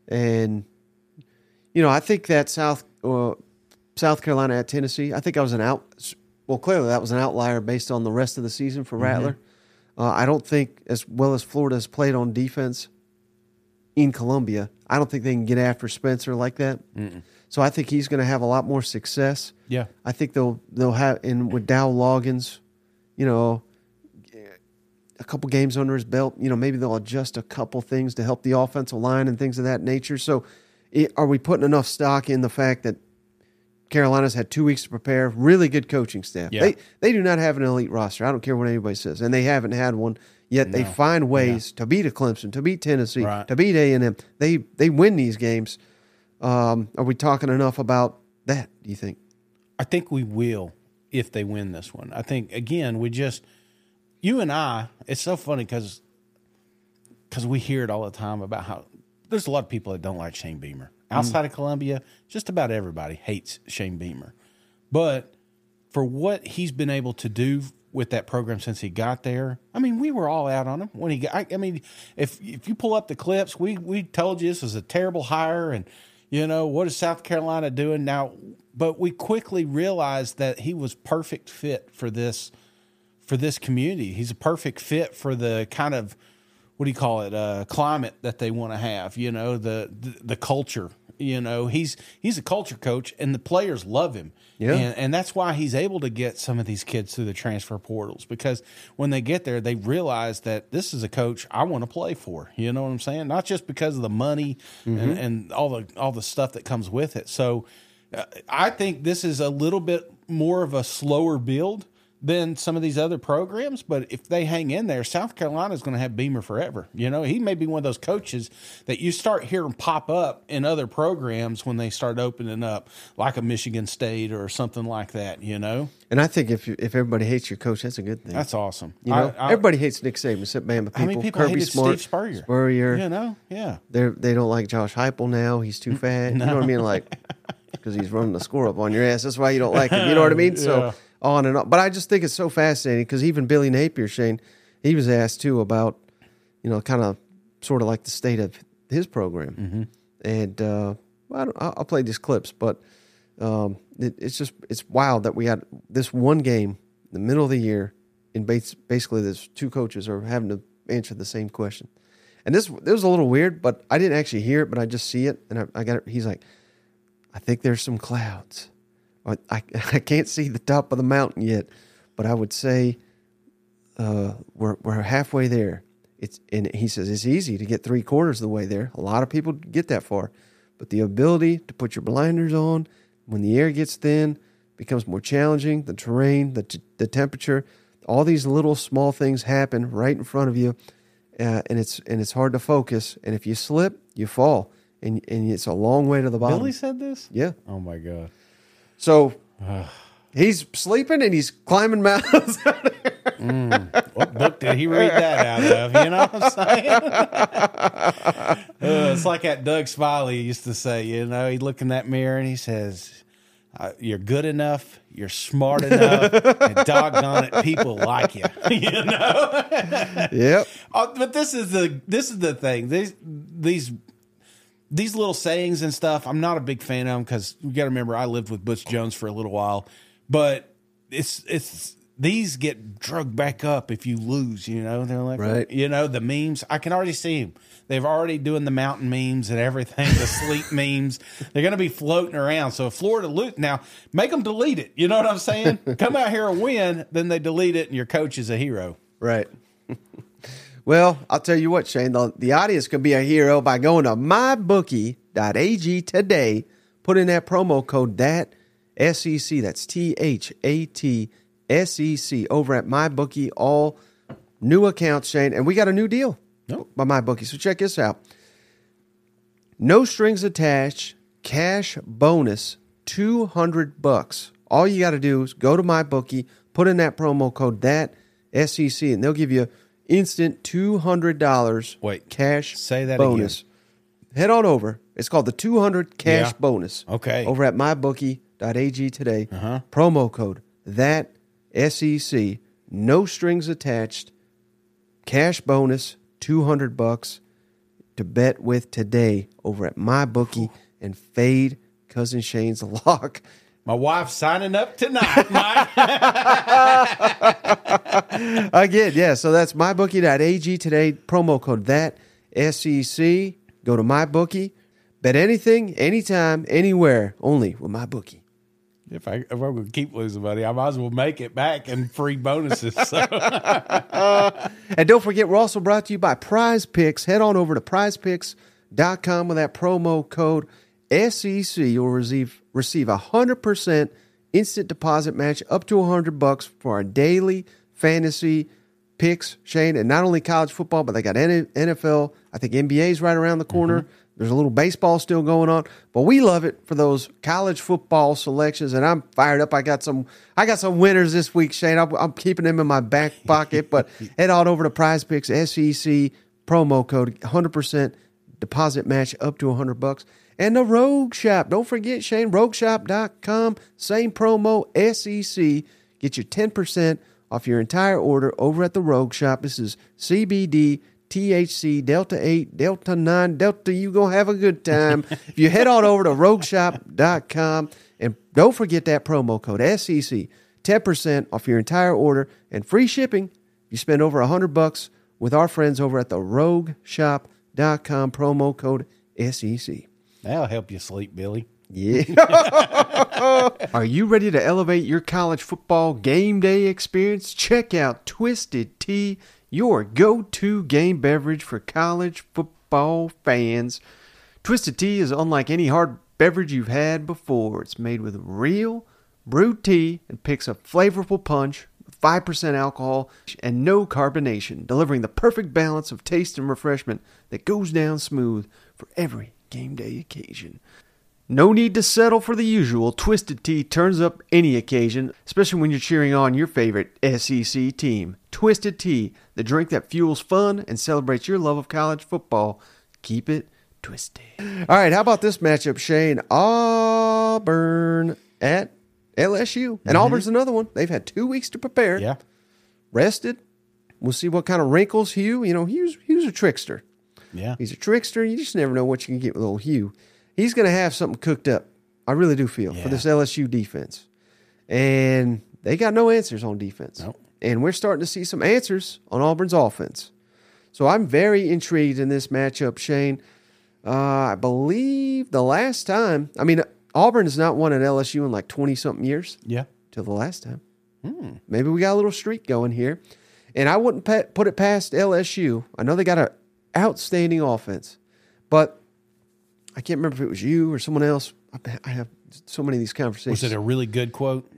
and you know I think that South uh, South Carolina at Tennessee. I think I was an out. Well, clearly that was an outlier based on the rest of the season for mm-hmm. Rattler. Mm-hmm. Uh, I don't think as well as Florida has played on defense in Columbia. I don't think they can get after Spencer like that. Mm-mm. So I think he's going to have a lot more success. Yeah, I think they'll they'll have and with Dowell Loggains, you know, a couple games under his belt. You know, maybe they'll adjust a couple things to help the offensive line and things of that nature. So, it, are we putting enough stock in the fact that Carolina's had two weeks to prepare? Really good coaching staff. Yeah. They they do not have an elite roster. I don't care what anybody says, and they haven't had one Yet they find ways yeah. to beat a Clemson, to beat Tennessee, right. to beat A and M. They they win these games. Um, are we talking enough about that? Do you think? I think we will if they win this one. I think again we just you and I. It's so funny because because we hear it all the time about how there's a lot of people that don't like Shane Beamer outside of Columbia. Just about everybody hates Shane Beamer, but for what he's been able to do with that program since he got there, I mean, we were all out on him when he got. I, I mean, if if you pull up the clips, we we told you this was a terrible hire, and you know what is South Carolina doing now? But we quickly realized that he was perfect fit for this for this community. He's a perfect fit for the kind of what do you call it uh, climate that they want to have. You know the, the the culture. You know he's he's a culture coach, and the players love him. Yeah. and, and that's why he's able to get some of these kids through the transfer portals because when they get there, they realize that this is a coach I want to play for. You know what I'm saying? Not just because of the money and, Mhm. and all the all the stuff that comes with it. So uh, I think this is a little bit more of a slower build than some of these other programs. But if they hang in there, South Carolina is going to have Beamer forever. You know, he may be one of those coaches that you start hearing pop up in other programs when they start opening up, like a Michigan State or something like that. You know, And I think if you, if everybody hates your coach, that's a good thing. That's awesome. You know, I- I- everybody hates Nick Saban except Bama people. How many people Kirby hated Smart, Steve Spurrier? Spurrier. You know, yeah. They they don't like Josh Heupel now. He's too fat. You know what I mean? Like because he's running the score up on your ass. That's why you don't like him. You know what I mean? Yeah. So on and on. But I just think it's so fascinating because even Billy Napier, Shane, he was asked too about you know kind of sort of like the state of his program. Mm-hmm. And uh, I don't, I'll I'll play these clips, but um, it, it's just it's wild that we had this one game in the middle of the year, and bas- basically, there's two coaches are having to answer the same question. And this this was a little weird, but I didn't actually hear it, but I just see it, and I, I got it. He's like, I think there's some clouds. I, I I can't see the top of the mountain yet, but I would say uh, we're we're halfway there. It's and he says it's easy to get three quarters of the way there. A lot of people get that far, but the ability to put your blinders on when the air gets thin becomes more challenging. The terrain, the t- the temperature, all these little small things happen right in front of you, uh, and it's and it's hard to focus. And if you slip, you fall, and and it's a long way to the bottom. Billy said this. Yeah. Oh my god. So he's sleeping and he's climbing mountains. What book did he read that out of? You know what I'm saying? Uh, it's like that Doug Smiley used to say, you know, he'd look in that mirror and he says, uh, You're good enough, you're smart enough, and doggone it, people like you. you know? Yep. Uh, but this is the this is the thing. These these these little sayings and stuff. I'm not a big fan of them because we got to remember I lived with Butch Jones for a little while, but it's it's these get drugged back up if you lose. You know, they're like Right. You know the memes. I can already see them. They've already doing the mountain memes and everything. The sleep memes. They're going to be floating around. So if Florida lose now, make them delete it. You know what I'm saying? Come out here and win, then they delete it, and your coach is a hero. Right. Well, I'll tell you what, Shane, the, the audience can be a hero by going to mybookie.ag today, put in that promo code that SEC, that's T H A T S E C, over at MyBookie, all new accounts, Shane, and we got a new deal by MyBookie. So check this out. No strings attached, cash bonus, 200 bucks. All you got to do is go to MyBookie, put in that promo code that SEC and they'll give you instant $200 Wait. cash Say that bonus. Head on over. It's called the 200 cash Yeah. bonus. Okay. Over at mybookie.ag today. Uh-huh. Promo code that SEC, no strings attached, cash bonus, 200 bucks to bet with today over at MyBookie and fade cousin Shane's lock. My wife's signing up tonight, Mike. Again, yeah, so that's mybookie.ag today, promo code that SEC. Go to MyBookie, bet anything, anytime, anywhere, only with MyBookie. If I if I'm gonna keep losing money, I might as well make it back and free bonuses. So And don't forget, we're also brought to you by Prize Picks. Head on over to prizepicks.com with that promo code SEC. You'll receive receive a hundred percent instant deposit match up to a hundred bucks for our daily fantasy picks, Shane. And not only college football, but they got NFL. I think NBA's right around the corner. Mm-hmm. There's a little baseball still going on, but we love it for those college football selections. And I'm fired up. I got some, I got some winners this week, Shane. I'm, I'm keeping them in my back pocket. But head on over to Prize Picks SEC promo code 100% deposit match up to 100 bucks. And the Rogue Shop. Don't forget, Shane, rogueshop.com. Same promo, SEC. Get you 10% off your entire order over at the Rogue Shop. This is CBD, THC, Delta 8, Delta 9, Delta. You going to have a good time. if you head on over to rogueshop.com and don't forget that promo code, SEC. 10% off your entire order and free shipping. You spend over 100 bucks with our friends over at the rogueshop.com promo code SEC. That'll help you sleep, Billy. Yeah. Are you ready to elevate your college football game day experience? Check out Twisted Tea, your go to game beverage for college football fans. Twisted Tea is unlike any hard beverage you've had before. It's made with real brewed tea and picks a flavorful punch, 5% alcohol, and no carbonation, delivering the perfect balance of taste and refreshment that goes down smooth for every game day occasion. No need to settle for the usual. Twisted Tea turns up any occasion, especially when you're cheering on your favorite SEC team. Twisted Tea, the drink that fuels fun and celebrates your love of college football. Keep it twisted. All right, how about this matchup, Shane? Auburn at LSU. And mm-hmm. Auburn's another one. They've had two weeks to prepare. Yeah. Rested. We'll see what kind of wrinkles Hugh. You know, Hugh's, Hugh's a trickster. Yeah. He's a trickster. You just never know what you can get with old Hugh. He's going to have something cooked up. I really do feel for this LSU defense. And they got no answers on defense. And we're starting to see some answers on Auburn's offense. So I'm very intrigued in this matchup, Shane. Uh, I believe the last time, I mean, Auburn has not won at LSU in like 20 something years. Yeah. Till the last time. Hmm. Maybe we got a little streak going here. And I wouldn't put it past LSU. I know they got an outstanding offense, but I can't remember if it was you or someone else. I- have so many of these conversations. Was it a really good quote?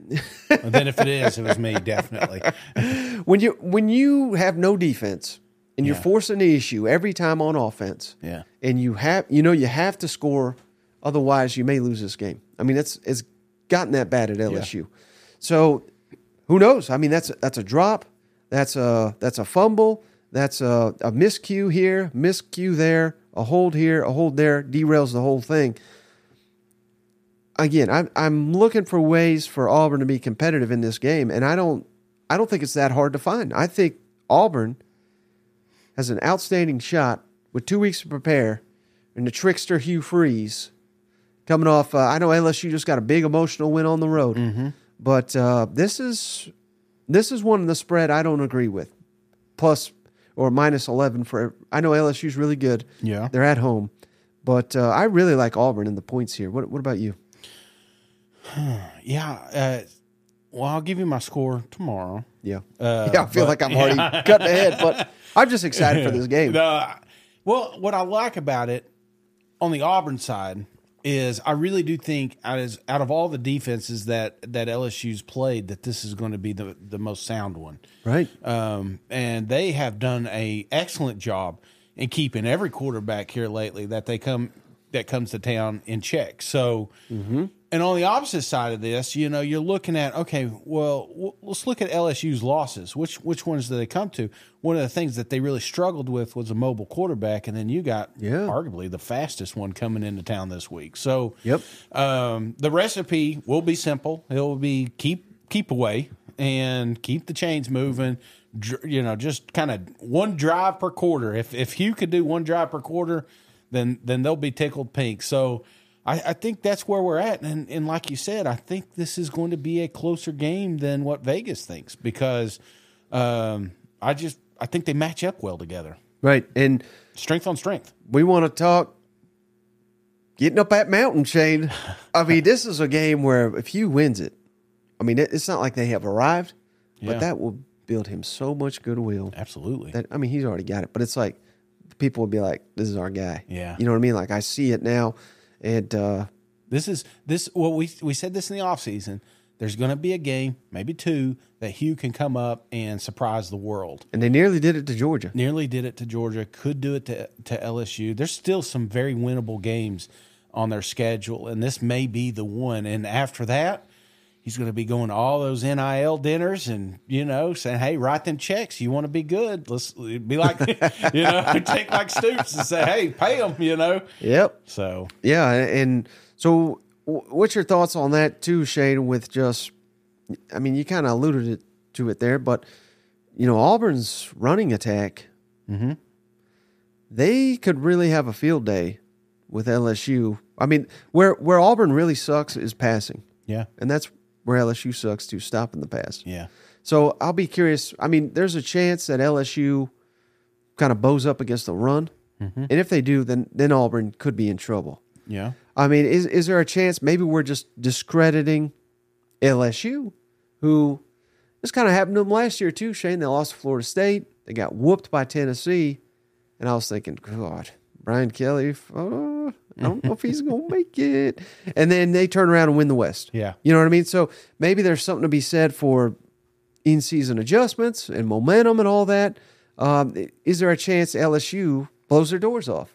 and then if it is, it was me, definitely. when you when you have no defense and you're forcing the issue every time on offense, Yeah. and you have you know you have to score, otherwise you may lose this game. I mean, it's it's gotten that bad at LSU. So who knows? I mean, that's that's a drop, that's a that's a fumble, that's a, a miscue here, miscue there, a hold here, a hold there, derails the whole thing. Again, I'm I'm looking for ways for Auburn to be competitive in this game, and I don't I don't think it's that hard to find. I think Auburn has an outstanding shot with two weeks to prepare, and the trickster Hugh Freeze coming off. Uh, I know LSU just got a big emotional win on the road, but uh, this is this is one of the spread I don't agree with. Plus or minus eleven for. I know LSU's really good. Yeah. they're at home, but uh, I really like Auburn in the points here. What What about you? Yeah. Uh, well, I'll give you my score tomorrow. Yeah. Uh, yeah, I feel but- like I'm already cutting ahead, but I'm just excited for this game. No, well, what I like about it on the Auburn side is I really do think out of, out of all the defenses that that LSU's played, that this is going to be the the most sound one. Right. Um, and they have done a excellent job in keeping every quarterback here lately that they come that comes to town in check. So, and on the opposite side of this, you know, you're looking at okay, well, w- let's look at LSU's losses. Which which ones do they come to? One of the things that they really struggled with was a mobile quarterback, and then you got Yeah. arguably the fastest one coming into town this week. So, Yep. um, the recipe will be simple. It will be keep keep away and keep the chains moving. Dr- You know, just kind of one drive per quarter. If if Hugh could do one drive per quarter, then then they'll be tickled pink. So I, I think that's where we're at. And and like you said, I think this is going to be a closer game than what Vegas thinks because um, I just I think they match up well together. Right. And strength on strength. We want to talk getting up that mountain, Shane. I mean, this is a game where if he wins it, I mean, it's not like they have arrived, Yeah. but that will build him so much goodwill. Absolutely. That I mean, he's already got it, but it's like people will be like, "This is our guy." Yeah. You know what I mean? Like I see it now, and uh, This is this. Well, we we said this in the offseason. There's going to be a game, maybe two, that Hugh can come up and surprise the world. and they nearly did it to Georgia. Nearly did it to Georgia. Could do it to to LSU. There's still some very winnable games on their schedule, and this may be the one. And after that, he's going to be going to all those NIL dinners and you know saying, "Hey, write them checks. You want to be good? Let's be like, you know, take like Stoops and say, "Hey, pay them." You know. Yep. So Yeah, and so what's your thoughts on that too, Shane? With just, I mean, you kind of alluded it, to it there, but you know, Auburn's running attack, Mhm. they could really have a field day with LSU. I mean, where where Auburn really sucks is passing. Yeah. and that's where LSU sucks to stop in the pass. Yeah. So I'll be curious. I mean, there's a chance that LSU kind of bows up against the run, Mhm. and if they do, then then Auburn could be in trouble. Yeah. I mean, is is there a chance maybe we're just discrediting LSU, who this kind of happened to them last year too? Shane, they lost to Florida State. They got whooped by Tennessee, and I was thinking, God, Brian Kelly, uh, I don't know if he's gonna make it. And then they turn around and win the West. Yeah. you know what I mean. So maybe there's something to be said for in season adjustments and momentum and all that. Um, is there a chance LSU blows their doors off?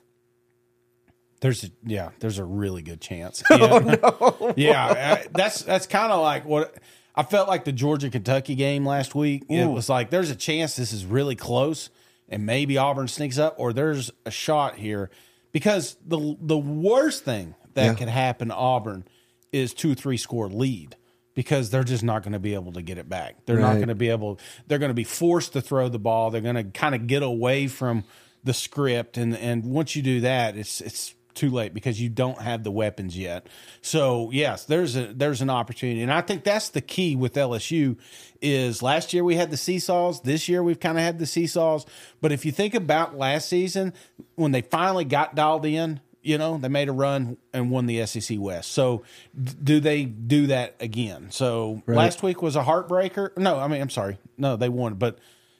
There's a, yeah, there's a really good chance. Oh, no. yeah, that's that's kind of like what I felt like the Georgia Kentucky game last week. It was like there's a chance this is really close, and maybe Auburn sneaks up, or there's a shot here because the the worst thing that Yeah. could happen to Auburn is two three score lead because they're just not going to be able to get it back. They're not going to be able. They're going to be forced to throw the ball. They're going to kind of get away from the script, and and once you do that, it's it's too late because you don't have the weapons yet. So yes, there's a there's an opportunity, and I think that's the key with LSU. Is last year we had the seesaws. This year we've kind of had the seesaws. But if you think about last season when they finally got dialed in, you know they made a run and won the SEC West. So do they do that again? So Right. last week was a heartbreaker. No, I mean I'm sorry. No, they won, but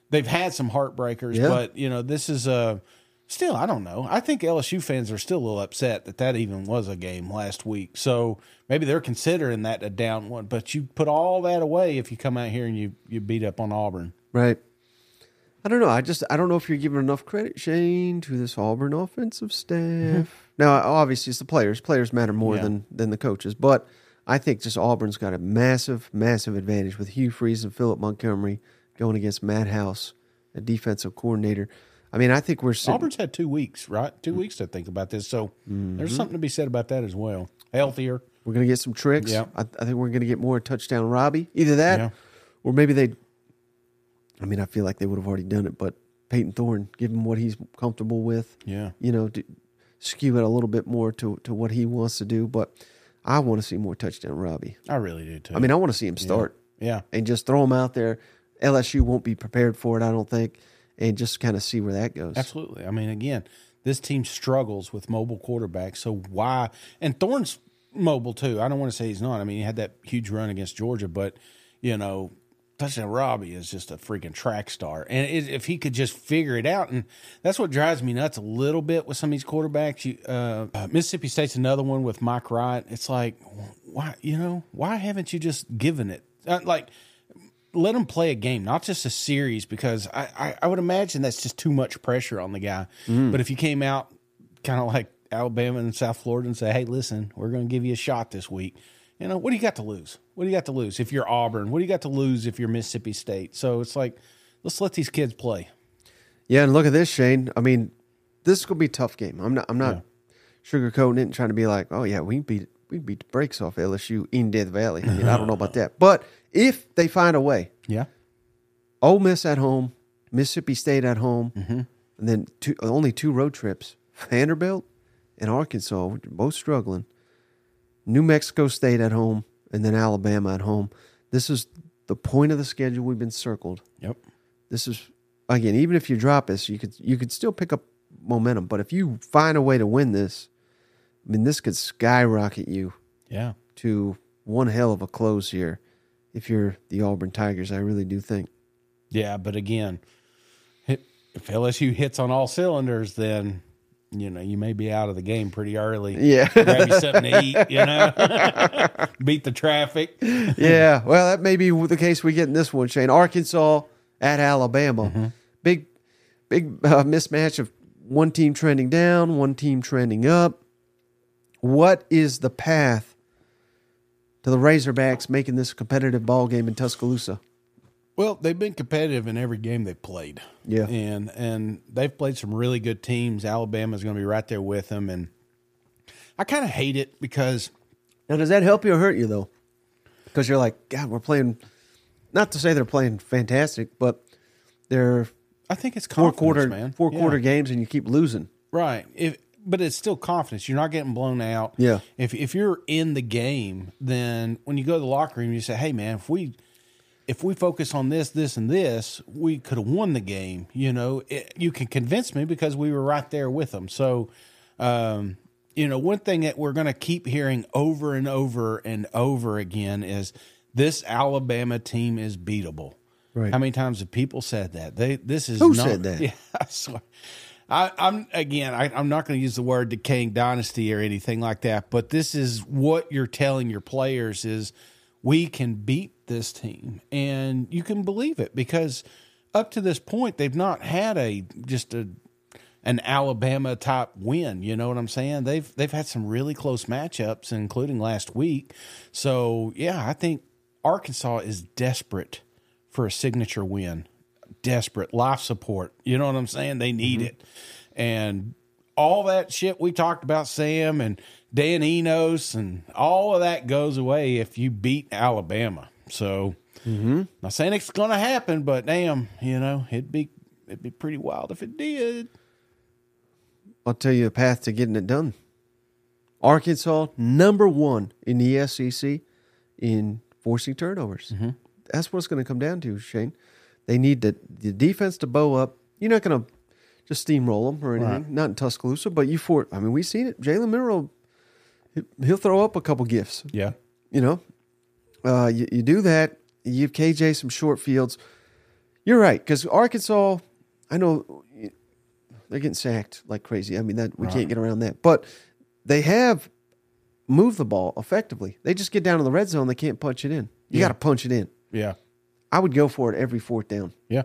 they've had some heartbreakers. Yeah. But you know this is a Still, I don't know. I think LSU fans are still a little upset that that even was a game last week. So maybe they're considering that a down one. But you put all that away if you come out here and you you beat up on Auburn. Right. I don't know. I just I don't know if you're giving enough credit, Shane, to this Auburn offensive staff. Mm-hmm. now, obviously, it's the players. Players matter more Yeah. than than the coaches, but I think just Auburn's got a massive, massive advantage with Hugh Freeze and Philip Montgomery going against Matt House, a defensive coordinator. I mean, I think we're sitting, Auburn's had two weeks, right? Two weeks to think about this. So there's mm-hmm. something to be said about that as well. Healthier. We're going to get some tricks. Yeah. I, I think we're going to get more touchdown Robbie. Either that, Yeah. or maybe they. I mean, I feel like they would have already done it, but Payton Thorne, give him what he's comfortable with. Yeah. You know, skew it a little bit more to to what he wants to do. But I want to see more touchdown Robbie. I really do too. I mean, I want to see him start. Yeah. And just throw him out there. LSU won't be prepared for it, I don't think, and just kind of see where that goes. Absolutely. I mean, again, this team struggles with mobile quarterbacks. So why? And Thorne's mobile too. I don't want to say he's not. I mean, he had that huge run against Georgia, but you know, touchdown Robbie is just a freaking track star. And if he could just figure it out, and that's what drives me nuts a little bit with some of these quarterbacks. You, uh, uh, Mississippi State's another one with Mike Wright. It's like, why? You know, why haven't you just given it? Uh, like let him play a game, not just a series, because I, I, I would imagine that's just too much pressure on the guy. Mm. But if you came out kind of like Alabama and South Florida and say, hey, listen, we're going to give you a shot this week, you know, what do you got to lose? What do you got to lose if you're Auburn? What do you got to lose if you're Mississippi State? So it's like, let's let these kids play. Yeah, and look at this, Shane. I mean, this is gonna be a tough game. I'm not. I'm not sugarcoating it and trying to be like, oh yeah, we beat we beat the brakes off LSU in Death Valley. I mean, I don't know about that, but if they find a way, Yeah. Ole Miss at home, Mississippi State at home, Mm-hmm. and then two, only two road trips: Vanderbilt and Arkansas, which are both struggling. New Mexico State at home, and then Alabama at home. This is the point of the schedule we've been circled. Yep. This is again, even if you drop this, you could you could still pick up momentum. But if you find a way to win this, I mean, this could skyrocket you Yeah. to one hell of a close here. If you're the Auburn Tigers, I really do think. Yeah. But again, if LSU hits on all cylinders, then. You know, you may be out of the game pretty early. Yeah. Grab you something to eat, you know? Beat the traffic. yeah, well, that may be the case we get in this one, Shane. Arkansas at Alabama, big, big uh, mismatch of one team trending down, one team trending up. What is the path to the Razorbacks making this a competitive ball game in Tuscaloosa? Well, they've been competitive in every game they've played. Yeah. and and they've played some really good teams. Alabama's going to be right there with them, and I kind of hate it because Now, does that help you or hurt you though? Because you're like, God, we're playing. Not to say they're playing fantastic, but they're. I think it's four quarter man. four Yeah. quarter games, and you keep losing. right. If but it's still confidence. You're not getting blown out. Yeah. If if you're in the game, then when you go to the locker room, you say, "Hey, man, if we." If we focus on this, this, and this, we could have won the game. You know, it, you can convince me because we were right there with them. So, um, you know, one thing that we're going to keep hearing over and over and over again is this Alabama team is beatable. Right. How many times have people said that? They this is Who not, said that? Yeah, I swear. I, I'm again. I, I'm not going to use the word decaying dynasty or anything like that, but this is what you're telling your players is we can beat this team, and you can believe it because up to this point they've not had a just a an Alabama type win. You know what I'm saying? They've they've had some really close matchups, including last week. So yeah, I think Arkansas is desperate for a signature win. Desperate life support. You know what I'm saying? They need mm-hmm. it, and all that shit we talked about, Sam and Dan Enos, and all of that goes away if you beat Alabama. So, I'm not saying it's going to happen, but damn, you know, it'd be it'd be pretty wild if it did. I'll tell you a path to getting it done. Arkansas, number one in the SEC in forcing turnovers. Mm-hmm. That's what it's going to come down to, Shane. They need the, the defense to bow up. You're not going to just steamroll them or anything, Right. not in Tuscaloosa, but you for I mean, we've seen it. Jalen Milroe, he'll throw up a couple gifts. Yeah. You know, uh, you, you do that. You give KJ some short fields. You're right because Arkansas. I know they're getting sacked like crazy. I mean that we Right. can't get around that. But they have moved the ball effectively. They just get down in the red zone. They can't punch it in. You Yeah. got to punch it in. Yeah. I would go for it every fourth down. Yeah.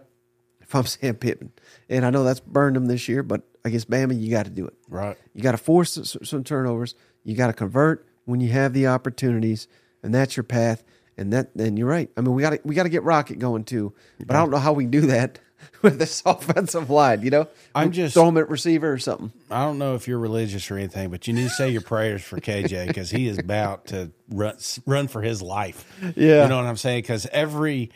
If I'm Sam Pittman, and I know that's burned them this year, but against Bama, you got to do it. Right. You got to force some turnovers. You got to convert when you have the opportunities, and that's your path. And that, and you're right. I mean, we got to we got to get Rocket going too. But I don't know how we do that with this offensive line. You know, I'm We just- throw him at receiver or something. I don't know if you're religious or anything, but you need to say your prayers for KJ because he is about to run run for his life. Yeah. you know what I'm saying? Because every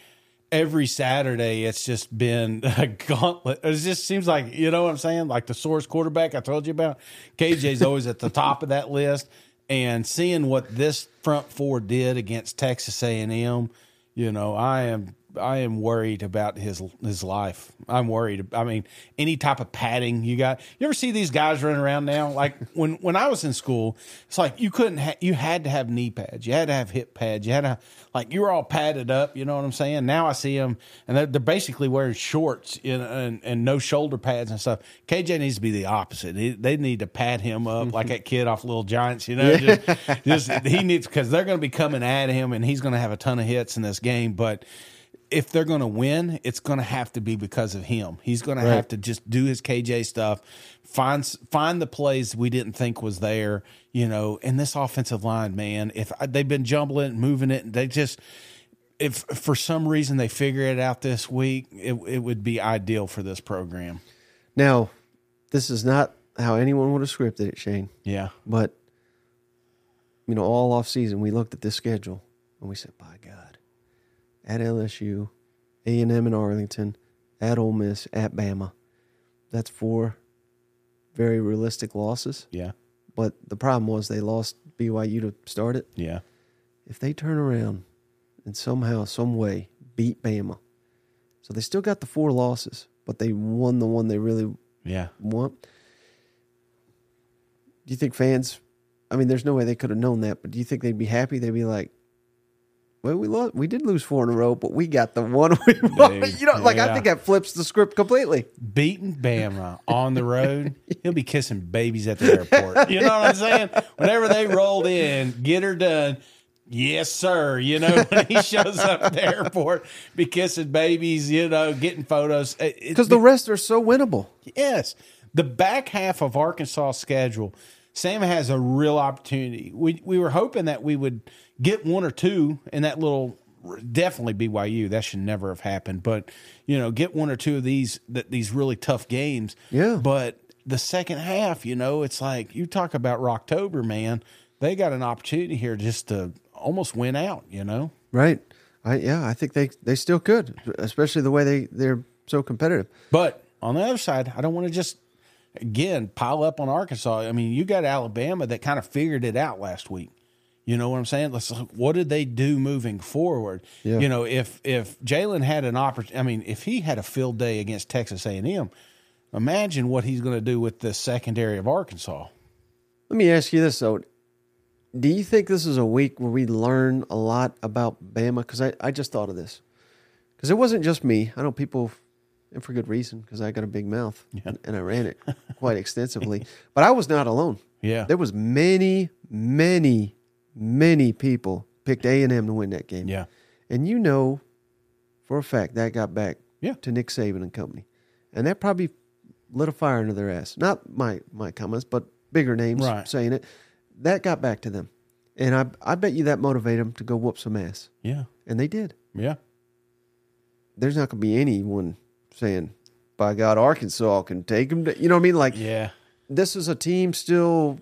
every Saturday it's just been a gauntlet. It just seems like you know what I'm saying, like the source quarterback I told you about. KJ's always at the top of that list, and seeing what this front four did against Texas A&M, you know, I am. I am worried about his his life. I'm worried. I mean, any type of padding you got. You ever see these guys running around now? Like when when I was in school, it's like you couldn't. Ha- you had to have knee pads. You had to have hip pads. You had to like you were all padded up. You know what I'm saying? Now I see them, and they're, they're basically wearing shorts in, and and no shoulder pads and stuff. KJ needs to be the opposite. He, they need to pad him up like that kid off Little Giants. You know, just, just he needs because they're going to be coming at him, and he's going to have a ton of hits in this game, but if they're going to win, it's going to have to be because of him. He's going to have to just do his KJ stuff, find find the plays we didn't think was there, you know. And this offensive line, man, if I, they've been jumbling, moving it, they just if for some reason they figure it out this week, it it would be ideal for this program. Now, this is not how anyone would have scripted it, Shane. Yeah. But you know, all off season we looked at this schedule and we said, "By God, at LSU, A and M in Arlington, at Ole Miss, at Bama, that's four very realistic losses." Yeah. But the problem was they lost BYU to start it. Yeah. If they turn around and somehow, some way, beat Bama, so they still got the four losses, but they won the one they really Yeah. want. Do you think fans? I mean, there's no way they could have known that, but do you think they'd be happy? They'd be like, "Well, we lost. We did lose four in a row, but we got the one we won." Dude, You know, like I think that flips the script completely. beating Bama on the road, he'll be kissing babies at the airport. You know what I'm saying? Whenever they rolled in, get her done. Yes, sir. You know, when he shows up at the airport, be kissing babies, you know, getting photos. Because the rest are so winnable. Yes. The back half of Arkansas' schedule Sam has a real opportunity. We we were hoping that we would get one or two in that little definitely BYU. That should never have happened, but you know, get one or two of these that these really tough games. Yeah. But the second half, you know, it's like you talk about Rocktober, man. They got an opportunity here just to almost win out. You know. Right. I yeah, I think they they still could, especially the way they they're so competitive. But on the other side, I don't want to just again pile up on Arkansas. I mean, you got Alabama that kind of figured it out last week. You know what I'm saying? Let's look, what did they do moving forward? Yeah. You know, if if Jalen had an opportunity, I mean, if he had a field day against Texas A&M, imagine what he's going to do with the secondary of Arkansas. Let me ask you this though. Do you think this is a week where we learn a lot about Bama? Because I, I just thought of this. Because it wasn't just me. I know people, and for good reason, because I got a big mouth and, and I ran it quite extensively. But I was not alone. Yeah. There was many, many, many people picked A&M to win that game. Yeah. And you know for a fact that got back Yeah. to Nick Saban and company. And that probably lit a fire under their ass. Not my my comments, but bigger names Right. saying it. That got back to them. And I I bet you that motivated them to go whoop some ass. Yeah. And they did. Yeah. There's not going to be anyone saying, by God, Arkansas can take them. To, you know what I mean? Like, Yeah. this is a team still.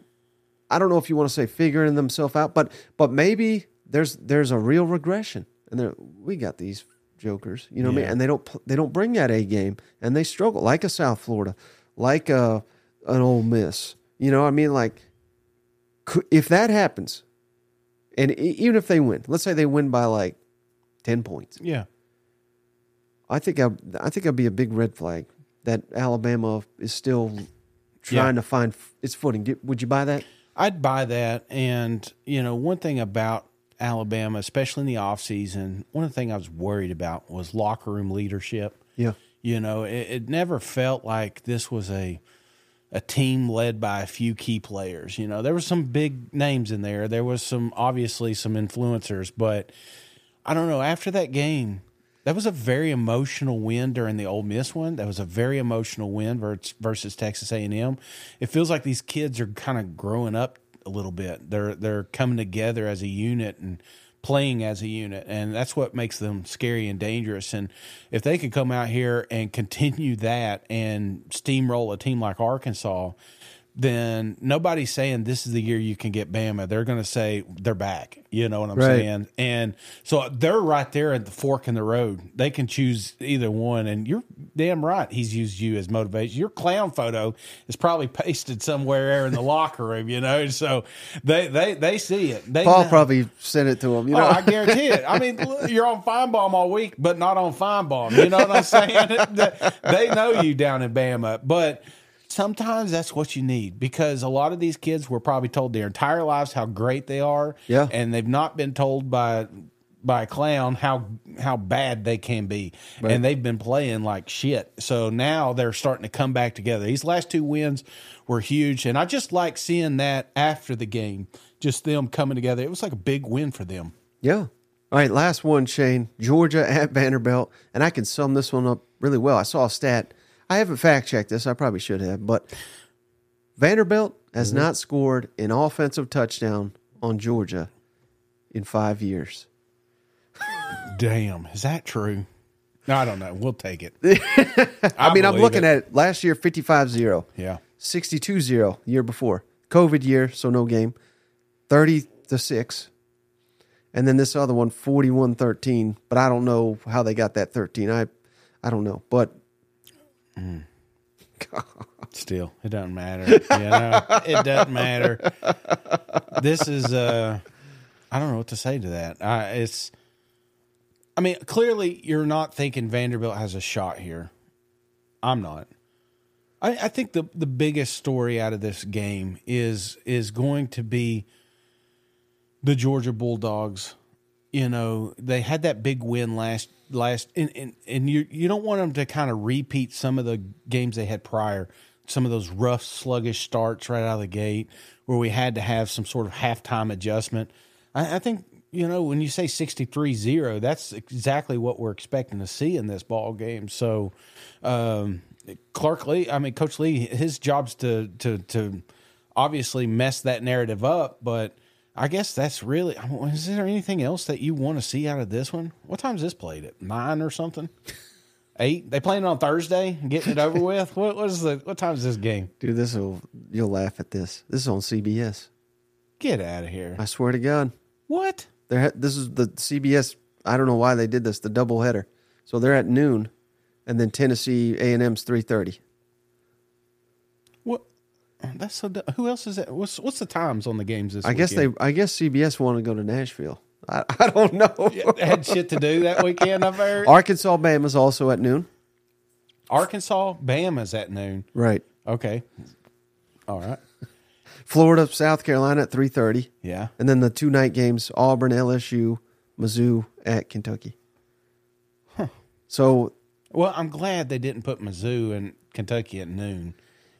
I don't know if you want to say figuring themselves out, but but maybe there's there's a real regression, and we got these jokers, you know what I mean, and they don't they don't bring that A game, and they struggle like a South Florida, like a an Ole Miss, you know what I mean, like if that happens, and even if they win, let's say they win by like ten points, Yeah. I think I I think that'd be a big red flag that Alabama is still trying to find its footing. Would you buy that? I'd buy that. And, you know, one thing about Alabama, especially in the offseason, one of the things I was worried about was locker room leadership. Yeah. You know, it, it never felt like this was a a team led by a few key players. You know, there were some big names in there. There was some obviously some influencers, but I don't know. After that game, that was a very emotional win during the Ole Miss one. That was a very emotional win versus, Texas A and M. It feels like these kids are kind of growing up a little bit. They're they're coming together as a unit and playing as a unit, and that's what makes them scary and dangerous. And if they could come out here and continue that and steamroll a team like Arkansas, then nobody's saying this is the year you can get Bama. They're going to say they're back. You know what I'm Right. saying? And so they're right there at the fork in the road. They can choose either one. And you're damn right. He's used you as motivation. Your clown photo is probably pasted somewhere in the locker room. You know, so they they they see it. They Paul know. probably sent it to him. You oh, know, Oh, I guarantee it. I mean, you're on fine Finebaum all week, but not on fine Finebaum. You know what I'm saying? they know you down in Bama, but sometimes that's what you need because a lot of these kids were probably told their entire lives how great they are, Yeah. and they've not been told by by a clown how how bad they can be, Right. and they've been playing like shit. So now they're starting to come back together. These last two wins were huge, and I just like seeing that after the game, just them coming together. It was like a big win for them. Yeah. All right, last one, Shane. Georgia at Vanderbilt, and I can sum this one up really well. I saw a stat. I haven't fact checked this. I probably should have, but Vanderbilt has Mm-hmm. not scored an offensive touchdown on Georgia in five years. Damn, is that true? No, I don't know. We'll take it. I, mean, I'm looking it. at it. Last year, 55 0. Yeah. 62 0 year before. COVID year, so no game. 30 to 6. And then this other one, 41 13. But I don't know how they got that 13. I I don't know. But Still, it doesn't matter. You know, it doesn't matter. This is uh I don't know what to say to that. It's I mean, clearly you're not thinking Vanderbilt has a shot here. I'm not. I, I think the the biggest story out of this game is is going to be the Georgia Bulldogs. You know, they had that big win last last and, and, and you you don't want them to kind of repeat some of the games they had prior, some of those rough, sluggish starts right out of the gate where we had to have some sort of halftime adjustment. I, I think, you know, when you say 63-0, that's exactly what we're expecting to see in this ball game. So um Clark Lea, I mean Coach Lea, his job's to to to obviously mess that narrative up. But I guess that's really. I mean, Is there anything else that you want to see out of this one? What time's this played at nine or something? Eight? They playing it on Thursday, getting it over with. What what is the what time is this game? Dude, this will you'll laugh at this. This is on CBS. Get out of here! I swear to God. What? They're this is the CBS. I don't know why they did this. The double header. So they're at noon, and then Tennessee A and M's three thirty. What? That's so. Who else is that? What's what's the times on the games this? I guess they. I guess CBS wanted to go to Nashville. I, I don't know. They had shit to do that weekend. I've heard. Arkansas Bama's also at noon. Arkansas, Bama's at noon. Right. Okay. All right. Florida, South Carolina at three thirty. Yeah. And then the two night games: Auburn, LSU, Mizzou at Kentucky. So Well, I'm glad they didn't put Mizzou and Kentucky at noon.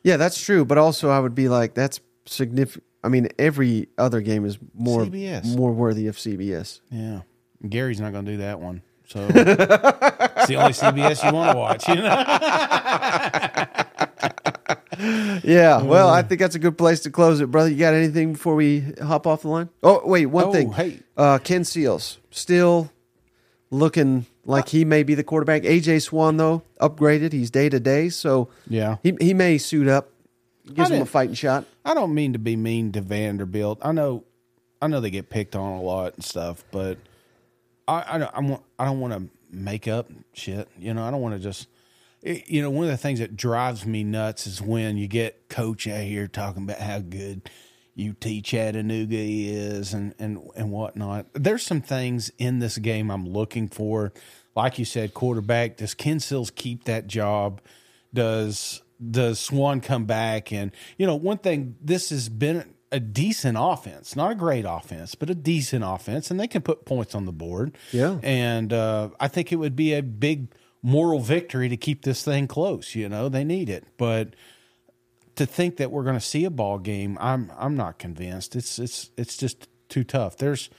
Yeah, that's true. But also, I would be like, that's significant. I mean, every other game is more CBS. more worthy of CBS. Yeah. Gary's not going to do that one. So it's the only CBS you want to watch, you know? Yeah, well, I think that's a good place to close it, brother. You got anything before we hop off the line? Oh, wait, one Oh, thing. hey. uh, Ken Seals still looking like he may be the quarterback. AJ Swann though upgraded. He's day to day, so Yeah. he he may suit up, gives him a fighting shot. I don't mean to be mean to Vanderbilt. I know, I know they get picked on a lot and stuff, but I, I don't, I want, I don't want to make up shit. You know, I don't want to just, it- you know, one of the things that drives me nuts is when you get coach out here talking about how good UT Chattanooga is and and and whatnot. There's some things in this game I'm looking for. Like you said, quarterback. Does Ken Seals keep that job? Does does Swann come back? And you know, one thing this has been a decent offense, not a great offense, but a decent offense, and they can put points on the board. Yeah. and uh, I think it would be a big moral victory to keep this thing close. You know, they need it, but to think that we're going to see a ball game, I'm I'm not convinced. It's it's it's just too tough. There's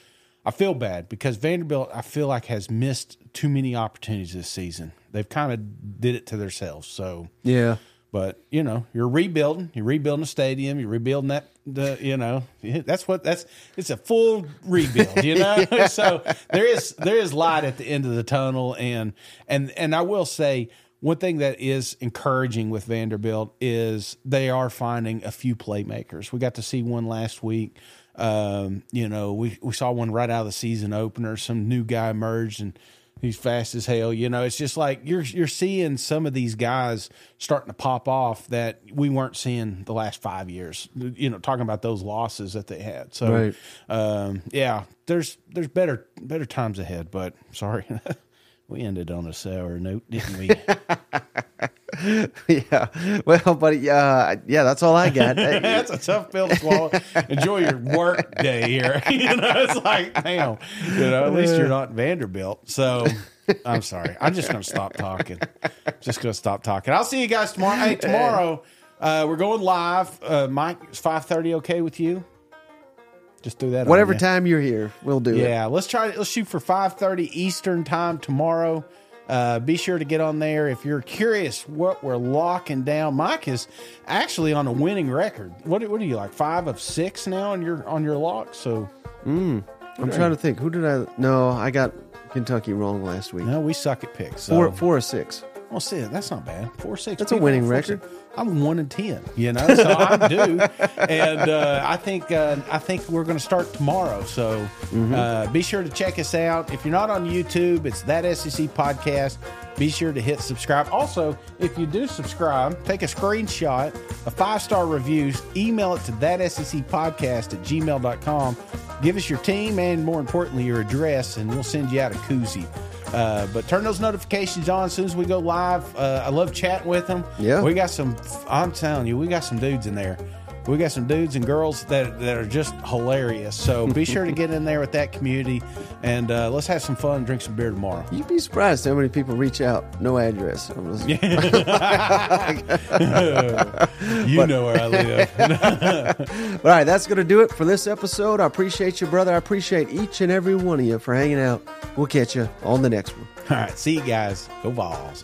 I feel bad because Vanderbilt I feel like has missed too many opportunities this season. They've kind of did it to themselves. So Yeah, but you know, you're rebuilding. You're rebuilding a stadium. You're rebuilding that. The you know, that's what that's. It's a full rebuild. You know, so there is there is light at the end of the tunnel, and and and I will say one thing that is encouraging with Vanderbilt is they are finding a few playmakers. We got to see one last week. Um, you know, we we saw one right out of the season opener. Some new guy emerged and he's fast as hell. You know, it's just like you're you're seeing some of these guys starting to pop off that we weren't seeing the last five years. You know, talking about those losses that they had. So, Right. um, yeah, there's there's better better times ahead. But sorry, we ended on a sour note, didn't we? yeah. Well, buddy, uh, yeah, that's all I got. That's a tough pill to swallow. Enjoy your work day here. you know, it's like, damn, you know, at least you're not Vanderbilt. So I'm sorry. I'm just going to stop talking. Just going to stop talking. I'll see you guys tomorrow. Hey, tomorrow uh, we're going live. Uh, Mike, is 5:30 okay with you? Just do that. Whatever time you're here, we'll do it. Yeah, let's try. Let's shoot for five thirty Eastern time tomorrow. Uh, be sure to get on there if you're curious what we're locking down. Mike is actually on a winning record. What what are you like five of six now on your on your lock? So I'm trying to think. Who did I? No, I got Kentucky wrong last week. no, we suck at picks. So. Four, four or six. Well, see, that's not bad. Four six. That's a winning record. six. I'm one in ten. You know, so I'm due, and uh, I think uh, I think we're going to start tomorrow. So Mm-hmm. uh, be sure to check us out. If you're not on YouTube, it's that SEC podcast. Be sure to hit subscribe. Also, if you do subscribe, take a screenshot, a five star review, email it to that SEC podcast at gmail.com. Give us your team and more importantly, your address, and we'll send you out a koozie. Uh, but turn those notifications on as soon as we go live. Uh, I love chatting with them. Yeah. we got some. I'm telling you, we got some dudes in there. We got some dudes and girls that that are just hilarious. So be sure to get in there with that community, and uh, let's have some fun. and Drink some beer tomorrow. You'd be surprised how many people reach out. No address. Just- you know where I live. All right, that's going to do it for this episode. I appreciate you, brother. I appreciate each and every one of you for hanging out. We'll catch you on the next one. All right, see you guys. Go balls.